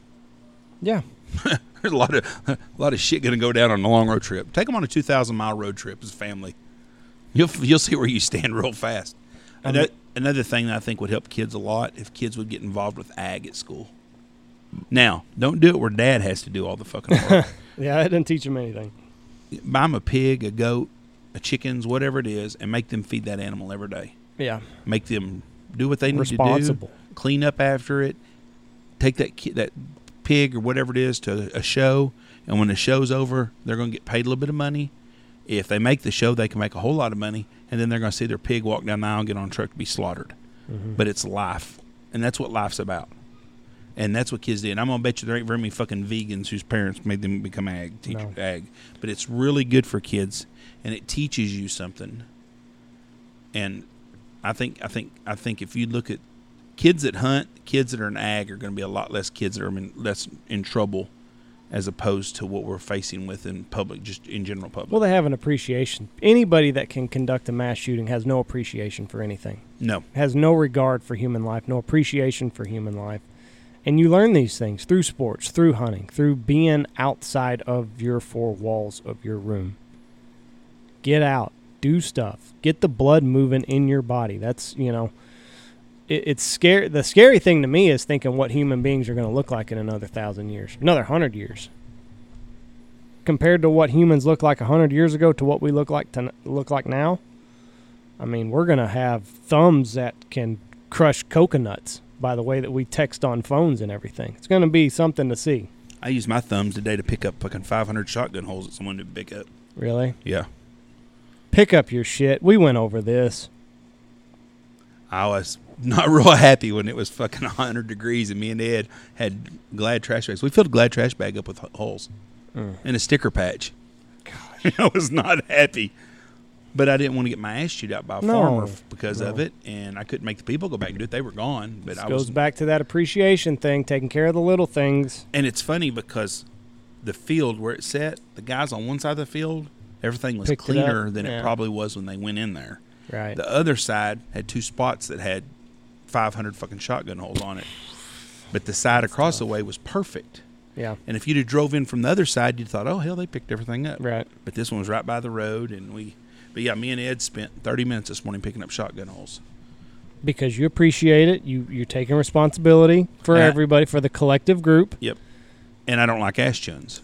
Yeah. [laughs] There's a lot of a lot of shit going to go down on a long road trip. Take them on a 2,000 mile road trip as a family. You'll you'll see where you stand real fast. Um, Another, another thing that I think would help kids a lot if kids would get involved with ag at school. Now, don't do it where dad has to do all the fucking work. [laughs] Yeah, I didn't teach them anything. Buy them a pig, a goat, a chickens, whatever it is, and make them feed that animal every day. Yeah. Make them do what they need Responsible. to do. Clean up after it. Take that ki- that pig or whatever it is to a show, and when the show's over, they're going to get paid a little bit of money. If they make the show, they can make a whole lot of money, and then they're going to see their pig walk down the aisle and get on a truck to be slaughtered. Mhm. But it's life, and that's what life's about. And that's what kids did. And I'm gonna bet you there ain't very many fucking vegans whose parents made them become ag teacher No. ag. But it's really good for kids, and it teaches you something. And I think I think I think if you look at kids that hunt, kids that are in ag are going to be a lot less kids that are in, less in trouble, as opposed to what we're facing with in public, just in general public. Well, they have an appreciation. Anybody that can conduct a mass shooting has no appreciation for anything. no, Has no regard for human life, no appreciation for human life. And you learn these things through sports, through hunting, through being outside of your four walls of your room. Get out, do stuff, get the blood moving in your body. That's, you know, it, it's scary. The scary thing to me is thinking what human beings are going to look like in another thousand years, another hundred years. Compared to what humans look like a hundred years ago to what we look like to look like now, I mean, we're going to have thumbs that can crush coconuts by the way that we text on phones and everything. It's going to be something to see. I used my thumbs today to pick up fucking 500 shotgun hulls that someone didn't pick up. Really? Yeah. Pick up your shit. We went over this. I was not [laughs] real happy when it was fucking 100 degrees and me and Ed had Glad trash bags. We filled a Glad trash bag up with holes Mm. and a sticker patch. Gosh. [laughs] I was not happy. But I didn't want to get my ass chewed out by a No, farmer because of it, and I couldn't make the people go back and do it. They were gone. But This I goes was, back to that appreciation thing, taking care of the little things. and it's funny because the field where it set, the guys on one side of the field, everything was Picked cleaner up, than yeah. it probably was when they went in there. Right. The other side had two spots that had 500 fucking shotgun hulls on it. But the side across the way was perfect. yeah. And if you'd have drove in from the other side, you'd thought, oh, hell, they picked everything up. Right. But this one was right by the road. And we, but yeah, me and Ed spent 30 minutes this morning picking up shotgun hulls. Because you appreciate it. You you're taking responsibility for And I- everybody, for the collective group. Yep. And I don't like ash chuns.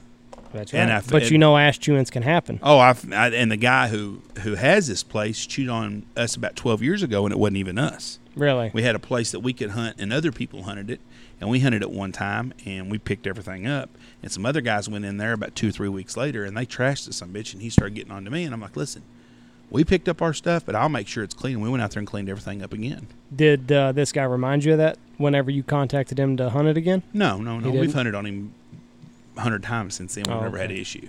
That's And right. I but you know ash chewings can happen. Oh, I've, I, and the guy who, who has this place chewed on us about 12 years ago, and it wasn't even us. Really. We had a place that we could hunt, and other people hunted it, and we hunted it one time, and we picked everything up. And some other guys went in there about two or three weeks later, and they trashed it some bitch, and he started getting on to me, and I'm like, listen, we picked up our stuff, but I'll make sure it's clean. And we went out there and cleaned everything up again. Did uh, this guy remind you of that whenever you contacted him to hunt it again? No, no, no. We've hunted on him hundred times since then. We've Oh, never had an issue.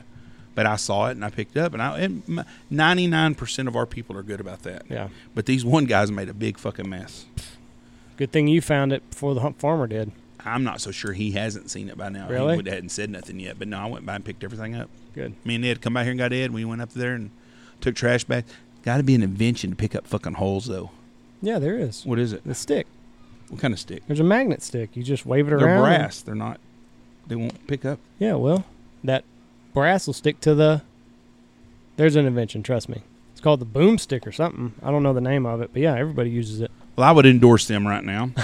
But I saw it and I picked it up, and I ninety nine percent of our people are good about that. Yeah. But these one guys made a big fucking mess. Good thing you found it before the hump farmer did. I'm not so sure he hasn't seen it by now. Really? He would, hadn't said nothing yet. But no, I went by and picked everything up. Good. Me and Ed come by here and got Ed. We went up there and took trash bags. Got to be an invention to pick up fucking holes, though. Yeah, there is. What is it? The stick. What kind of stick? There's a magnet stick. You just wave it around. They're around. and- brass. They're not. They won't pick up. Yeah, well, that brass will stick to the. There's an invention, trust me. It's called the boomstick or something. I don't know the name of it, but yeah, everybody uses it. Well, I would endorse them right now. [laughs]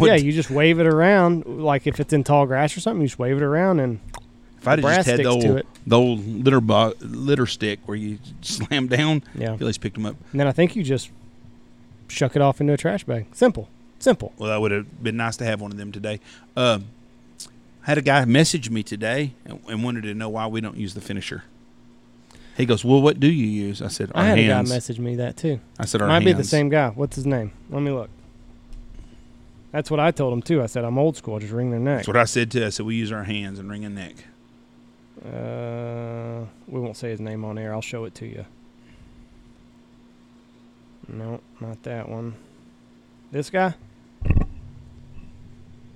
Yeah, you just wave it around, like if it's in tall grass or something, you just wave it around and if brass just had the old, the old litter bo- litter stick where you slam down, yeah. I at least picked them up. And then I think you just shuck it off into a trash bag. Simple, simple. Well, that would have been nice to have one of them today. Um, had a guy message me today and, and wanted to know why we don't use the finisher. He goes, "Well, what do you use?" I said, "Our I had hands." a guy message me that too. I said, "Our Might be the same guy. What's his name? Let me look. That's what I told him too. I said I'm old school. Just ring their neck. That's what I said too. I said we use our hands and wring a neck. Uh, we won't say his name on air. I'll show it to you. No, not that one. This guy?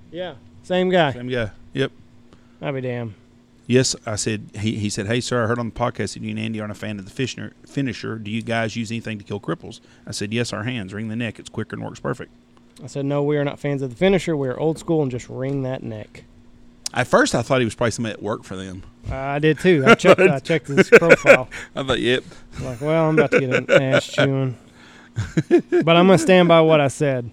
Yeah, same guy. Same guy. Yep. I'll be damn. Yes, I said. He, he said, "Hey, sir, I heard on the podcast that you and Andy aren't a fan of the finisher. Finisher. Do you guys use anything to kill cripples?" I said, "Yes, our hands ring the neck. It's quicker and works perfect." I said, no, we are not fans of the finisher. We are old school and just wring that neck. At first, I thought he was probably somebody at work for them. I did too. I checked. I [laughs] checked his profile. [laughs] I thought, "Yep." Like, well, I'm about to get an ass chewing, [laughs] but I'm gonna stand by what I said.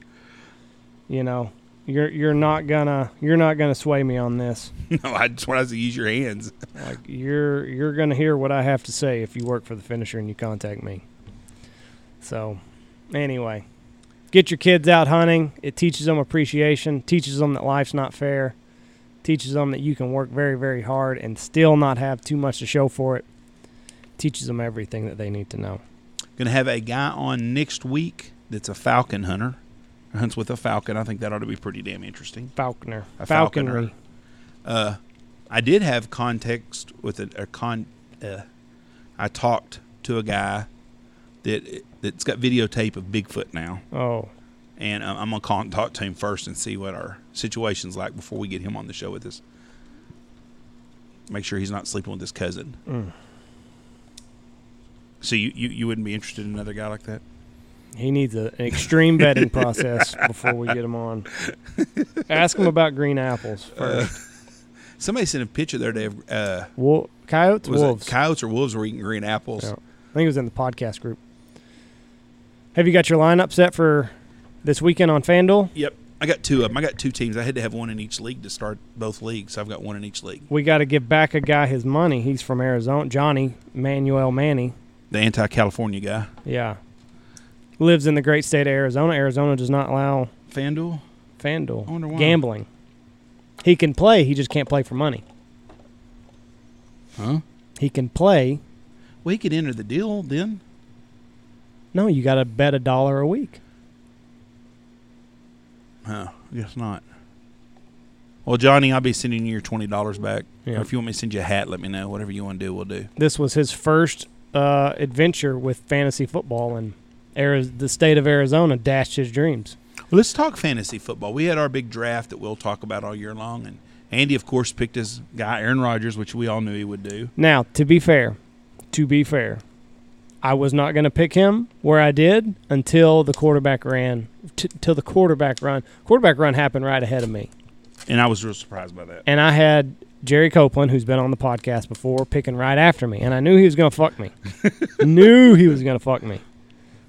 You know, you're you're not gonna you're not gonna sway me on this. [laughs] no, I just wanted to use your hands. Like you're you're gonna hear what I have to say if you work for the finisher and you contact me. So, anyway, get your kids out hunting. It teaches them appreciation. Teaches them that life's not fair. Teaches them that you can work very very hard and still not have too much to show for it. Teaches them everything that they need to know. To have a guy on next week that's a falcon hunter. Hunts with a falcon. I think that ought to be pretty damn interesting. Falconer, A falconry. falconer. Uh, I did have context with a, a con. Uh, I talked to a guy that that's got videotape of Bigfoot now, Oh, and I'm, I'm gonna call and talk to him first and see what our situation's like before we get him on the show with us. Make sure he's not sleeping with his cousin. Mm. So you, you you wouldn't be interested in another guy like that? He needs a, an extreme vetting process [laughs] before we get him on. Ask him about green apples first. Somebody sent a picture there. Day of uh, coyotes, was wolves. it coyotes or wolves were eating green apples? Yeah. I think it was in the podcast group. Have you got your lineup set for this weekend on FanDuel? Yep. I got two of them. I got two teams. I had to have one in each league to start both leagues. So I've got one in each league. We got to give back a guy his money. He's from Arizona. Johnny Manuel Manny. The anti-California guy. Yeah. Lives in the great state of Arizona. Arizona does not allow FanDuel. FanDuel I wonder why. gambling. He can play, he just can't play for money. Huh? He can play. Well, he could enter the deal then. No, you got to bet a dollar a week. Huh? I guess not. Well, Johnny, I'll be sending you your twenty dollars back. Yeah. Or if you want me to send you a hat, let me know. Whatever you want to do, we'll do. This was his first uh, adventure with fantasy football, and Ari- the state of Arizona dashed his dreams. Well, let's talk fantasy football. We had our big draft that we'll talk about all year long, and Andy, of course, picked his guy Aaron Rodgers, which we all knew he would do. Now, to be fair, to be fair, I was not going to pick him where I did until the quarterback ran, t- till the quarterback run. Quarterback run happened right ahead of me, And I was real surprised by that. and I had Jerry Copeland, who's been on the podcast before, picking right after me, and I knew he was going to fuck me. [laughs] knew he was going to fuck me.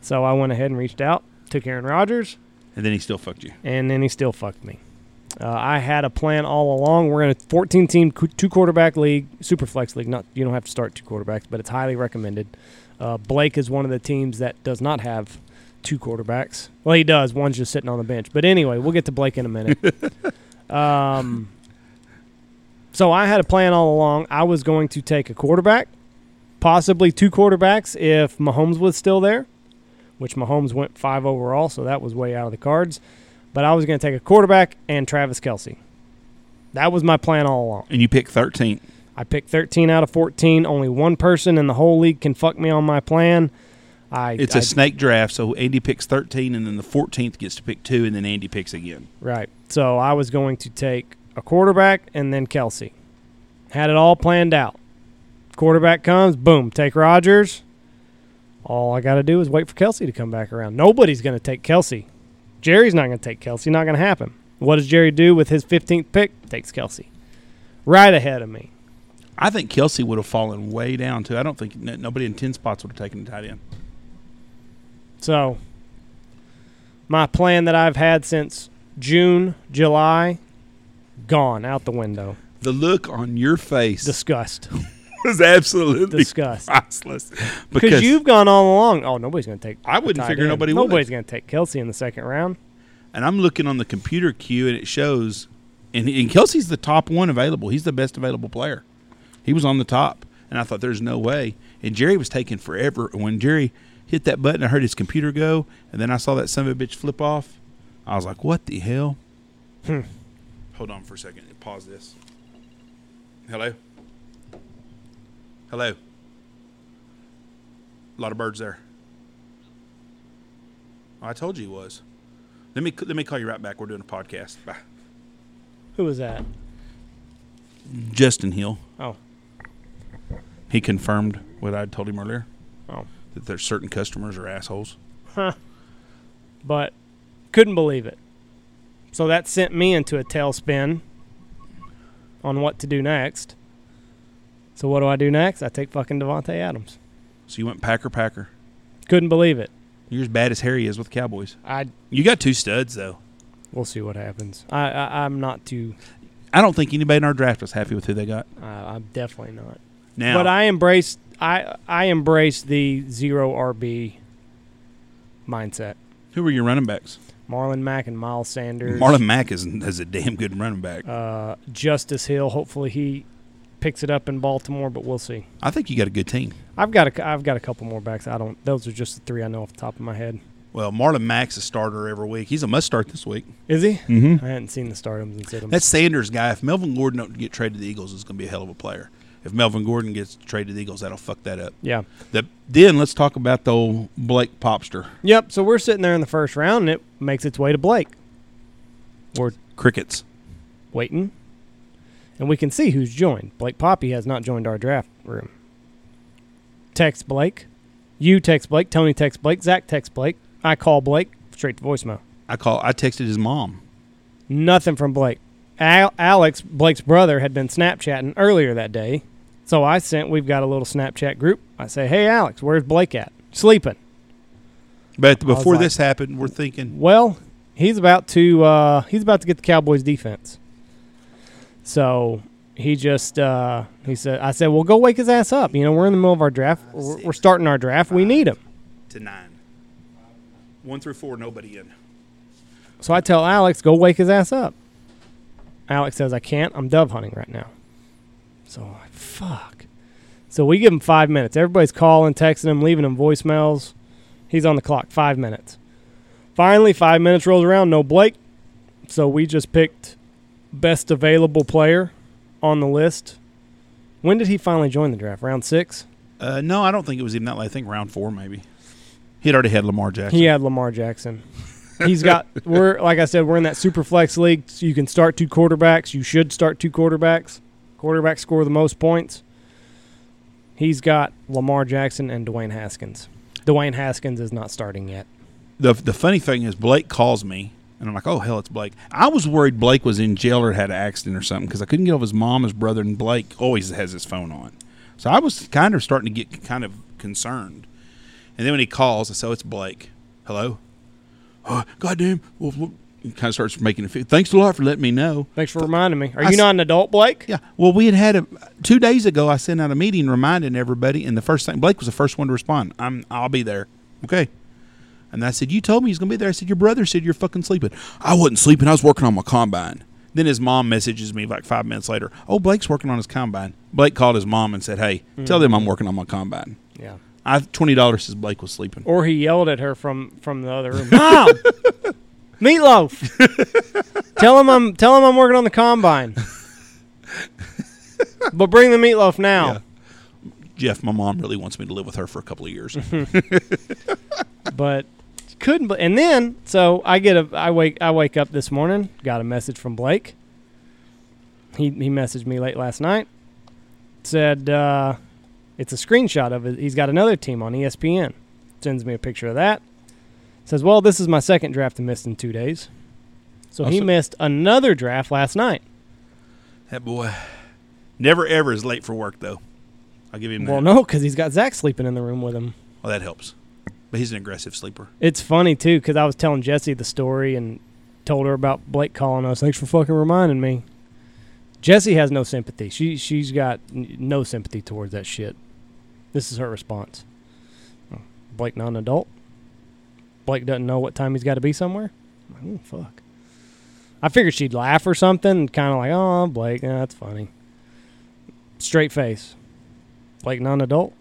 So I went ahead and reached out, took Aaron Rodgers, And then he still fucked you. and then he still fucked me. Uh, I had a plan all along. We're in a 14 team, two quarterback league, super flex league. Not you don't have to start two quarterbacks, but it's highly recommended. Uh, Blake is one of the teams that does not have two quarterbacks. Well, he does. One's just sitting on the bench. But anyway, we'll get to Blake in a minute. [laughs] um, so I had a plan all along. I was going to take a quarterback, possibly two quarterbacks if Mahomes was still there, which Mahomes went five overall, so that was way out of the cards. But I was going to take a quarterback and Travis Kelce. That was my plan all along. And you picked 13. I picked 13 out of 14. Only one person in the whole league can fuck me on my plan. I It's a a snake draft, so Andy picks 13, and then the 14th gets to pick two, and then Andy picks again. Right. So I was going to take a quarterback and then Kelce. Had it all planned out. Quarterback comes, boom, take Rodgers. All I got to do is wait for Kelce to come back around. Nobody's going to take Kelce. Jerry's not going to take Kelce. Not going to happen. What does Jerry do with his 15th pick? Takes Kelce. Right ahead of me. I think Kelce would have fallen way down, too. I don't think nobody in 10 spots would have taken a tight end. So, my plan that I've had since June, July, gone out the window. The look on your face Disgust. [laughs] [laughs] was absolutely Disgust. priceless. Because you've gone all along. Oh, nobody's going to take. I wouldn't figure end. nobody. Nobody's going to take Kelce in the second round. And I'm looking on the computer queue, and it shows, and, and Kelce's the top one available. He's the best available player. He was on the top, and I thought there's no way. And Jerry was taking forever. And when Jerry hit that button, I heard his computer go, and then I saw that son of a bitch flip off. I was like, "What the hell?" Hmm. Hold on for a second. Pause this. Hello. Hello. A lot of birds there. I told you he was. Let me let me call you right back. We're doing a podcast. Bye. Who was that? Justin Hill. Oh. He confirmed what I told him earlier. Oh. That there's certain customers are assholes. Huh. But couldn't believe it. So that sent me into a tailspin on what to do next. So what do I do next? I take fucking Davante Adams. So you went Packer Packer. Couldn't believe it. You're as bad as Harry is with Cowboys. I You got two studs though. we'll see what happens. I, I I'm not too. I don't think anybody in our draft was happy with who they got. Uh, I'm definitely not. Now, But I embrace I I embrace the zero RB mindset. who were your running backs? Marlon Mack and Miles Sanders. Marlon Mack is, is a damn good running back. Uh, Justice Hill. Hopefully he picks it up in Baltimore, but we'll see. I think you got a good team. I've got a, I've got a couple more backs. I don't. Those are just the three I know off the top of my head. Well, Marlon Mack's a starter every week. He's a must start this week. Is he? Mm-hmm. I hadn't seen the startums and sit 'ems. That Sanders guy, if Melvin Gordon don't get traded to the Eagles, is going to be a hell of a player. If Melvin Gordon gets traded to the Eagles, that'll fuck that up. yeah. The, then let's talk about the old Blake Popster. Yep. So we're sitting there in the first round, and it makes its way to Blake. We're Crickets. waiting, and we can see who's joined. Blake Poppy has not joined our draft room. Text Blake. You text Blake. Tony text Blake. Zach text Blake. I call Blake straight to voicemail. I call. I texted his mom. Nothing from Blake. Al- Alex, Blake's brother, had been Snapchatting earlier that day. So I sent, we've got a little Snapchat group. I say, hey, Alex, where's Blake at? Sleeping. But before like- this happened, we're thinking Well, he's about to uh, he's about to get the Cowboys defense. So he just uh, he said I said, well, go wake his ass up. You know, we're in the middle of our draft. We're, we're starting our draft. We need him. to nine. One through four, nobody in. So I tell Alex, go wake his ass up. Alex says, I can't. I'm dove hunting right now. So I'm like, fuck. So we give him five minutes. Everybody's calling, texting him, leaving him voicemails. He's on the clock. Five minutes. Finally, five minutes rolls around. No Blake. So we just picked best available player on the list. When did he finally join the draft? Round six? Uh, no, I don't think it was even that late. I think round four, maybe. He'd already had Lamar Jackson. He had Lamar Jackson. He's got [laughs] we're like I said, we're in that super flex league. So you can start two quarterbacks. You should start two quarterbacks. Quarterbacks score the most points. He's got Lamar Jackson and Dwayne Haskins. Dwayne Haskins is not starting yet. the the funny thing is Blake calls me and I'm like, oh hell, it's Blake. I was worried Blake was in jail or had an accident or something because I couldn't get over his mom, his brother, and Blake always has his phone on. So I was kind of starting to get kind of concerned. And then when he calls, I say, oh, it's Blake. Hello. Oh, [gasps] goddamn. Well, kind of starts making a feel- Thanks a lot for letting me know. Thanks for reminding me. Are I you not an adult, Blake? Yeah. Well, we had had a two days ago. I sent out a meeting reminding everybody, and the first thing Blake was the first one to respond. I'm. I'll be there. Okay. And I said, "You told me he's gonna be there." I said, "Your brother said you're fucking sleeping." I wasn't sleeping. I was working on my combine. Then his mom messages me like five minutes later. Oh, Blake's working on his combine. Blake called his mom and said, "Hey, tell mm-hmm. them I'm working on my combine." Yeah. I twenty dollars says Blake was sleeping. Or he yelled at her from from the other room. [laughs] Mom, meatloaf. tell him I'm tell him I'm working on the combine. but bring the meatloaf now. Yeah. Jeff, my mom really wants me to live with her for a couple of years. [laughs] but couldn't. And then, so I get a, I wake, I wake up this morning, got a message from Blake. He he messaged me late last night. Said uh, it's a screenshot of it. He's got another team on ESPN. Sends me a picture of that. Says, well, this is my second draft I missed in two days. So he missed another draft last night. that boy, never ever is late for work though. I'll give him that. Well, no, because he's got Zach sleeping in the room with him. Well, that helps. But he's an aggressive sleeper. It's funny too because I was telling Jesse the story and told her about Blake calling us. Thanks for fucking reminding me. Jesse has no sympathy. She she's got no sympathy towards that shit. This is her response. Blake not an adult. Blake doesn't know what time he's got to be somewhere. Like, oh fuck. I figured she'd laugh or something, kind of like, oh Blake, yeah, that's funny. Straight face. Blake non adult.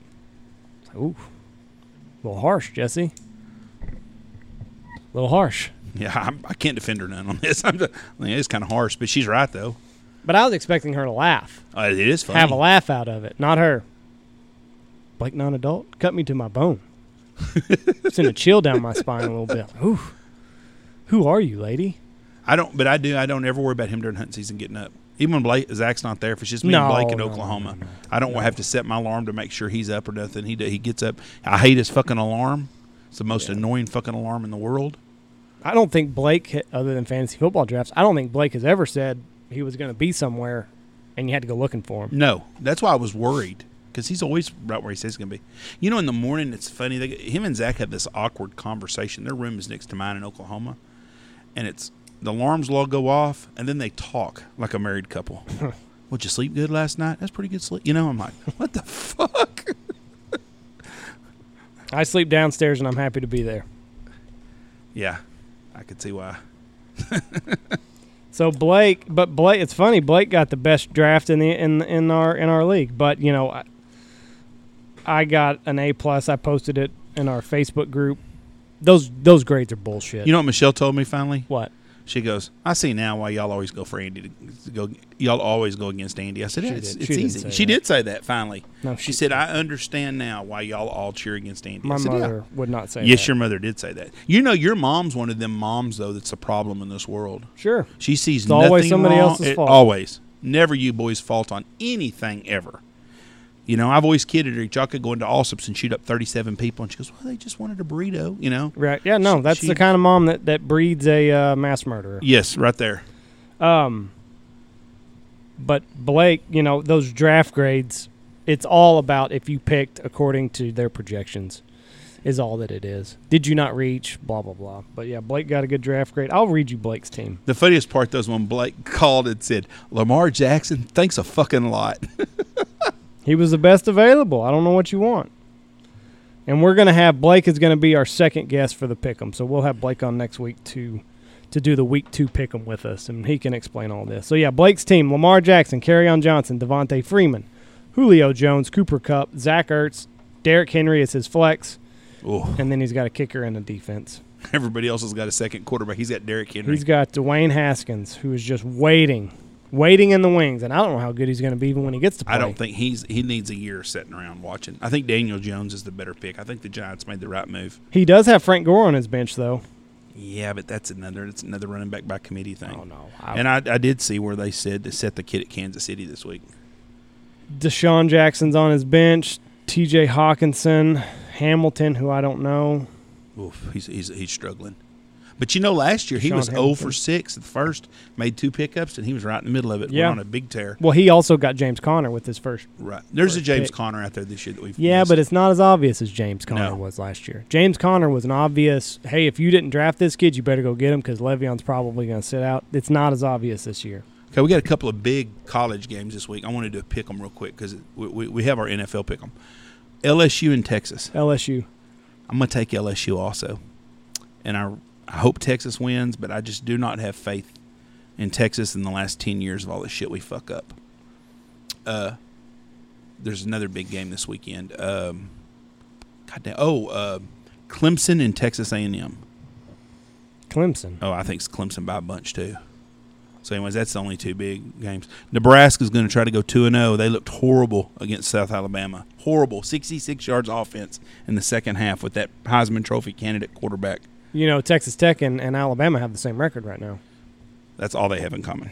Ooh. A little harsh, Jesse. A little harsh. Yeah, I'm, I can't defend her none on this. [laughs] I'm just, I mean, it's kind of harsh, but she's right though. But I was expecting her to laugh, Uh, it is funny. have a laugh out of it, not her. Blake, non adult, cut me to my bone. [laughs] Send a chill down my spine a little bit. Ooh. Who are you, lady? I don't, but I do. I don't ever worry about him during hunting season getting up. Even when Blake Zach's not there, if it's just me No, and Blake in no, Oklahoma, no. I don't have to set my alarm to make sure he's up or nothing. He he gets up. I hate his fucking alarm. It's the most Yeah. annoying fucking alarm in the world. I don't think Blake, other than fantasy football drafts, I don't think Blake has ever said he was going to be somewhere, and you had to go looking for him. No, that's why I was worried because he's always right where he says he's going to be. You know, in the morning, it's funny. They, him and Zach have this awkward conversation. Their room is next to mine in Oklahoma, and it's the alarms will all go off, and then they talk like a married couple. [laughs] Would you sleep good last night? That's pretty good sleep. You know, I'm like, what the fuck? [laughs] I sleep downstairs, and I'm happy to be there. yeah, I could see why. [laughs] So Blake, but Blake, it's funny. Blake got the best draft in the in in our in our league, but you know, I, I got an A plus. I posted it in our Facebook group. Those those grades are bullshit. You know what Michelle told me finally? what? She goes, I see now why y'all always go for Andy to, go. Y'all always go against Andy. I said, yeah, it's, did. it's She easy. She that. did say that finally. No, She said, I understand now why y'all all cheer against Andy. My said, yeah. mother would not say. That. Yes, that. your mother did say that. You know, your mom's one of them moms though that's a problem in this world. Sure. She sees It's always somebody wrong- else's it- fault. Always, never you boys' fault on anything ever. You know, I've always kidded her. Y'all could go into Allsup's and shoot up thirty-seven people, and she goes, "Well, they just wanted a burrito." You know. Right. Yeah. No, that's she- the kind of mom that that breeds a uh, mass murderer. Yes, right there. Um. But Blake, you know those draft grades. It's all about if you picked according to their projections, is all that it is. Did you not reach? Blah blah blah. But yeah, Blake got a good draft grade. I'll read you Blake's team. The funniest part though is when Blake [laughs] called and said, "Lamar Jackson, thanks a fucking lot." [laughs] He was the best available. I don't know what you want. And we're gonna have Blake is gonna be our second guest for the pick'em. So we'll have Blake on next week to to do the week two pick'em with us, and he can explain all this. So yeah, Blake's team: Lamar Jackson, on Johnson, Devonta Freeman, Julio Jones, Cooper Kupp, Zach Ertz, Derrick Henry is his flex, oh, and then he's got a kicker and a defense. [laughs] everybody else has got a second quarterback. He's got Derrick Henry. He's got Dwayne Haskins, who is just waiting, waiting in the wings, and I don't know how good he's going to be even when he gets to play. I don't think he's he needs a year sitting around watching. I think Daniel Jones is the better pick. I think the Giants made the right move. he does have Frank Gore on his bench though. Yeah, but that's another it's another running back by committee thing. Oh no, I, And I, I did see where they said to set the kid at Kansas City this week. DeSean Jackson's on his bench. T.J. Hockenson, Hamilton, who I don't know. Oof, he's he's he's struggling. But you know, last year he Sean was 0 for 6 at the first, made two pickups, and he was right in the middle of it. Yeah. On a big tear. Well, he also got James Conner with his first. Right. There's a James pick. Conner out there this year that we've Yeah, missed. but it's not as obvious as James Conner No. was last year. James Conner was an obvious. Hey, if you didn't draft this kid, you better go get him because Le'Veon's probably going to sit out. It's not as obvious this year. Okay, we got a couple of big college games this week. I wanted to pick them real quick because we, we, we have our NFL pick them. LSU and Texas. LSU. I'm going to take LSU also. And I, I hope Texas wins, but I just do not have faith in Texas in the last 10 years of all the shit we fuck up. Uh, there's another big game this weekend. Um, God damn, oh, uh, Clemson and Texas A&M. Clemson. Oh, I think it's Clemson by a bunch too. So, anyways, that's the only two big games. Nebraska's going to try to go two and zero. They looked horrible against South Alabama. Horrible, sixty-six yards offense in the second half with that Heisman Trophy candidate quarterback. You know, Texas Tech and, and Alabama have the same record right now. That's all they have in common.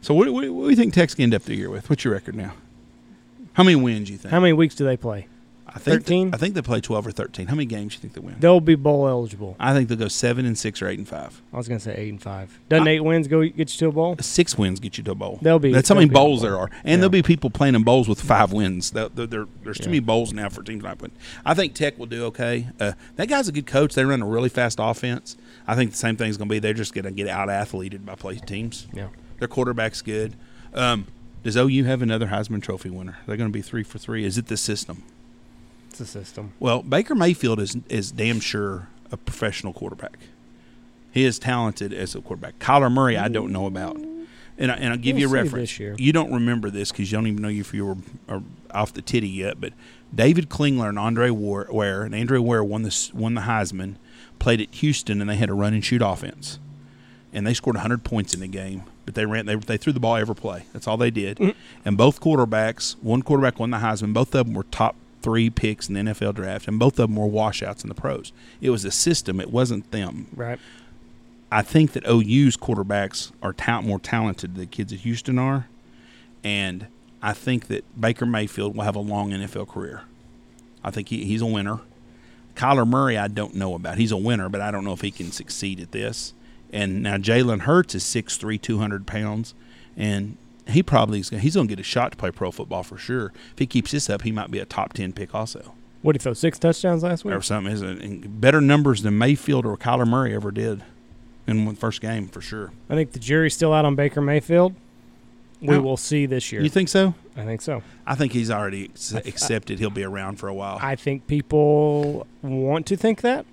So, what, what, what do you think Tech's going to end up the year with? What's your record now? How many wins do you think? How many weeks do they play? I think 13? I think they play twelve or thirteen. How many games do you think they win? They'll be bowl eligible. I think they'll go seven and six or eight and five. I was going to say eight and five. Doesn't I- eight wins go get you to a bowl? Six wins get you to a bowl. They'll be- That's how many be in a bowls bowl. there are, and Yeah. there'll be people playing in bowls with five wins. There- there- there- there's too Yeah. many bowls now for teams not winning. I think Tech will do okay. Uh, that guy's a good coach. They run a really fast offense. I think the same thing's going to be. They're just going to get out athleted by play teams. Yeah. Their quarterback's good. Um, does OU have another Heisman Trophy winner? They're going to be three for three. Is it the system? It's a system. Well, Baker Mayfield is is damn sure a professional quarterback. He is talented as a quarterback. Kyler Murray, I don't know about, and I, and I'll give We'll you a reference. You don't remember this because you don't even know if you were are off the titty yet. But David Klingler and Andre War- Ware and Andre Ware won this won the Heisman, played at Houston, and they had a run and shoot offense, and they scored 100 points in the game. But they ran they, they threw the ball every play. That's all they did. Mm. And both quarterbacks, one quarterback won the Heisman. Both of them were top three picks in the NFL draft, and both of them were washouts in the pros. It was a system. It wasn't them. Right. I think that OU's quarterbacks are ta- more talented than the kids at Houston are, and I think that Baker Mayfield will have a long NFL career. I think he, he's a winner. Kyler Murray, I don't know about. He's a winner, but I don't know if he can succeed at this. And now Jalen Hurts is 6'3", 200 pounds, and he probably is, he's going to get a shot to play pro football for sure. If he keeps this up, he might be a top ten pick also, What did he throw? Six touchdowns last week. or something. Isn't it? better numbers than Mayfield or Kyler Murray ever did in one first game for sure. I think the jury's still out on Baker Mayfield. We will see this year. You think so? I think so. I think he's already ex- accepted he'll be around for a while. I think people want to think that.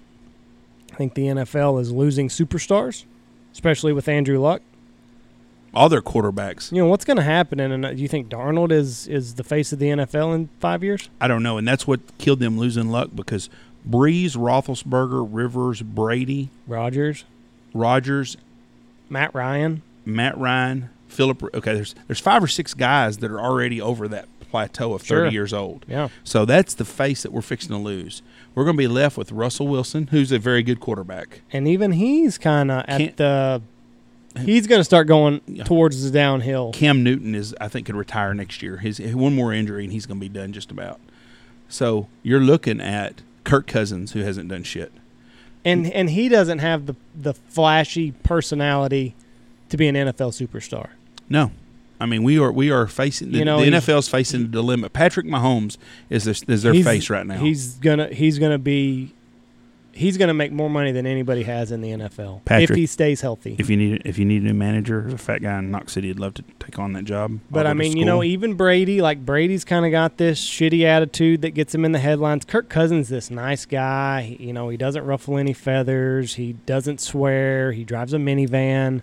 I think the NFL is losing superstars, especially with Andrew Luck. All their quarterbacks. You know what's going to happen, and do you think Darnold is is the face of the NFL in five years? I don't know, and that's what killed them losing luck because Brees, Roethlisberger, Rivers, Brady, Rodgers, Rodgers, Matt Ryan. Matt Ryan, Philip. Okay, there's there's five or six guys that are already over that plateau of thirty Sure. years old. Yeah, So that's the face that we're fixing to lose. We're going to be left with Russell Wilson, who's a very good quarterback. and even he's kind of at the. He's going to start going towards the downhill. Cam Newton is, I think, could retire next year. His one more injury and he's going to be done just about. So you're looking at Kirk Cousins, who hasn't done shit. and and he doesn't have the the flashy personality to be an NFL superstar. No, I mean we are we are facing the, You know, the NFL's facing the dilemma. Patrick Mahomes is their, is their face right now. He's gonna he's gonna be he's gonna make more money than anybody has in the NFL if he stays healthy. if you need if you need a new manager, a fat guy in Knox City, would love to take on that job. But I to mean, you know, even Brady, like Brady's kind of got this shitty attitude that gets him in the headlines. Kirk Cousins, this nice guy. He- You know, he doesn't ruffle any feathers. He doesn't swear. He drives a minivan.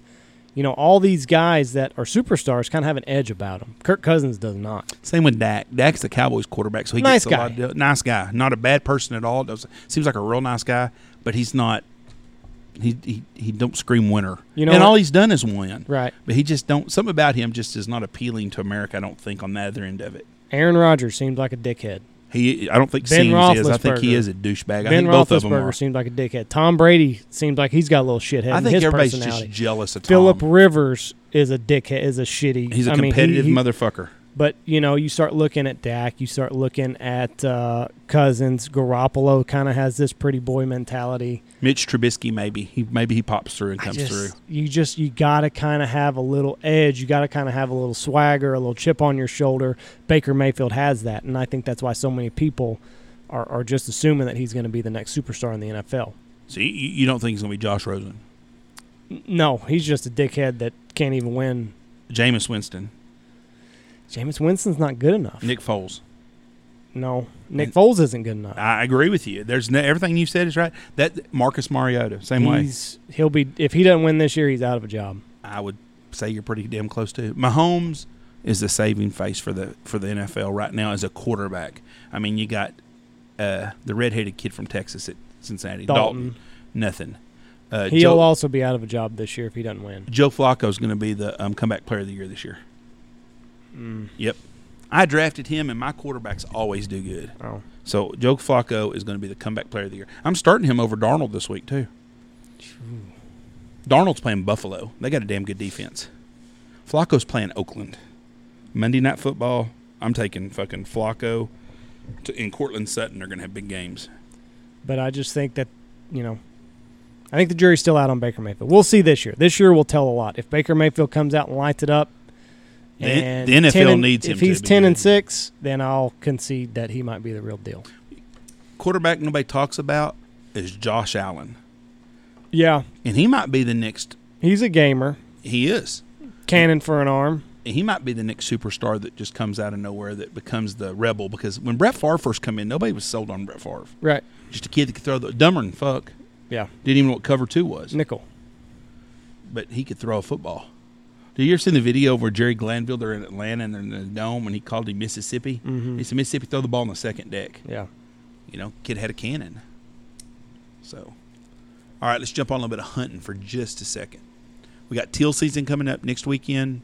You know, all these guys that are superstars kind of have an edge about them. Kirk Cousins does not. Same with Dak. Dak's the Cowboys quarterback, so he Nice gets a lot guy. of, nice guy, not a bad person at all. Does seems like a real nice guy, but he's not. He he, he don't scream winner. You know and what? all he's done is win. Right. But he just don't. Something about him just is not appealing to America. I don't think on the other end of it. Aaron Rodgers seems like a dickhead. He, I don't think Ben seems is. I think he is a douchebag. I ben think both of them are. Seems like a dickhead. Tom Brady seems like he's got a little shithead. I in think his everybody's just jealous of Tom. Philip Rivers is a dickhead. Is a shitty. He's a I mean, he- competitive he- motherfucker. But you know, you start looking at Dak, you start looking at uh, Cousins. Garoppolo kind of has this pretty boy mentality. Mitch Trubisky, maybe he maybe he pops through and comes just- through. You just you got to kind of have a little edge. You got to kind of have a little swagger, a little chip on your shoulder. Baker Mayfield has that, and I think that's why so many people are, are just assuming that he's going to be the next superstar in the NFL. So you, you don't think he's gonna be Josh Rosen, No, he's just a dickhead that can't even win. Jameis Winston, Jameis Winston's not good enough. Nick Foles? no, Nick And- Foles isn't good enough. I agree with you. There's no, everything you said is right. That Marcus Mariota, same way. He's he'll be if he doesn't win this year, he's out of a job. I would say you're pretty damn close to. Mahomes is the saving face for the for the NFL right now as a quarterback. I mean, you got uh, the redheaded kid from Texas at Cincinnati, Dalton. nothing. Uh, He'll Joe, also be out of a job this year if he doesn't win. Joe Flacco is going to be the um, comeback player of the year this year. Mm. Yep, I drafted him, and my quarterbacks always do good. Oh, So Joe Flacco is going to be the comeback player of the year. I'm starting him over Darnold this week too. Darnold's playing Buffalo. They got a damn good defense. Flacco's playing Oakland. Monday Night Football. I'm taking fucking Flacco. To, in Courtland Sutton are going to have big games. but I just think that you know, I think the jury's still out on Baker Mayfield. We'll see this year. This year will tell a lot. If Baker Mayfield comes out and lights it up, The- and the NFL 10 and- needs him If he's ten and good. six, then I'll concede that he might be the real deal. Quarterback nobody talks about is Josh Allen, Yeah, and he might be the next. he's a gamer, He is. cannon for an arm. he might be the next superstar that just comes out of nowhere that becomes the rebel. Because when Brett Favre first come in, nobody was sold on Brett Favre. Right. Just a kid that could throw the dumber than fuck. Yeah, Didn't even know what cover two was, nickel. but he could throw a football. Did you ever see the video where Jerry Glanville they're in Atlanta and they're in the dome and he called him Mississippi? Mhm. He said Mississippi throw the ball on the second deck. Yeah. You know, kid had a cannon. So, all right, let's jump on a little bit of hunting for just a second. We got teal season coming up next weekend.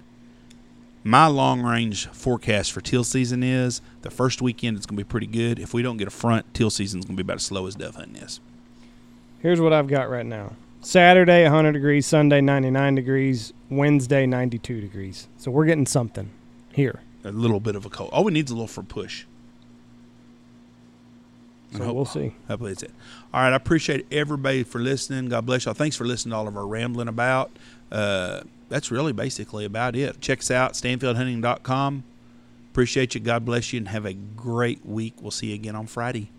My long range forecast for teal season is the first weekend it's going to be pretty good. If we don't get a front, teal season is going to be about as slow as dove hunting is. Here's what I've got right now. Saturday 100 degrees, Sunday 99 degrees, Wednesday 92 degrees. So we're getting something here. A little bit of a cold. All we need is a little for push. So hope, we'll see. Hopefully it's it. All right. I appreciate everybody for listening. God bless y'all. Thanks for listening to all of our rambling about. Uh, that's really basically about it. Check us out, stanfieldhunting.com. Appreciate you. God bless you and have a great week. We'll see you again on Friday.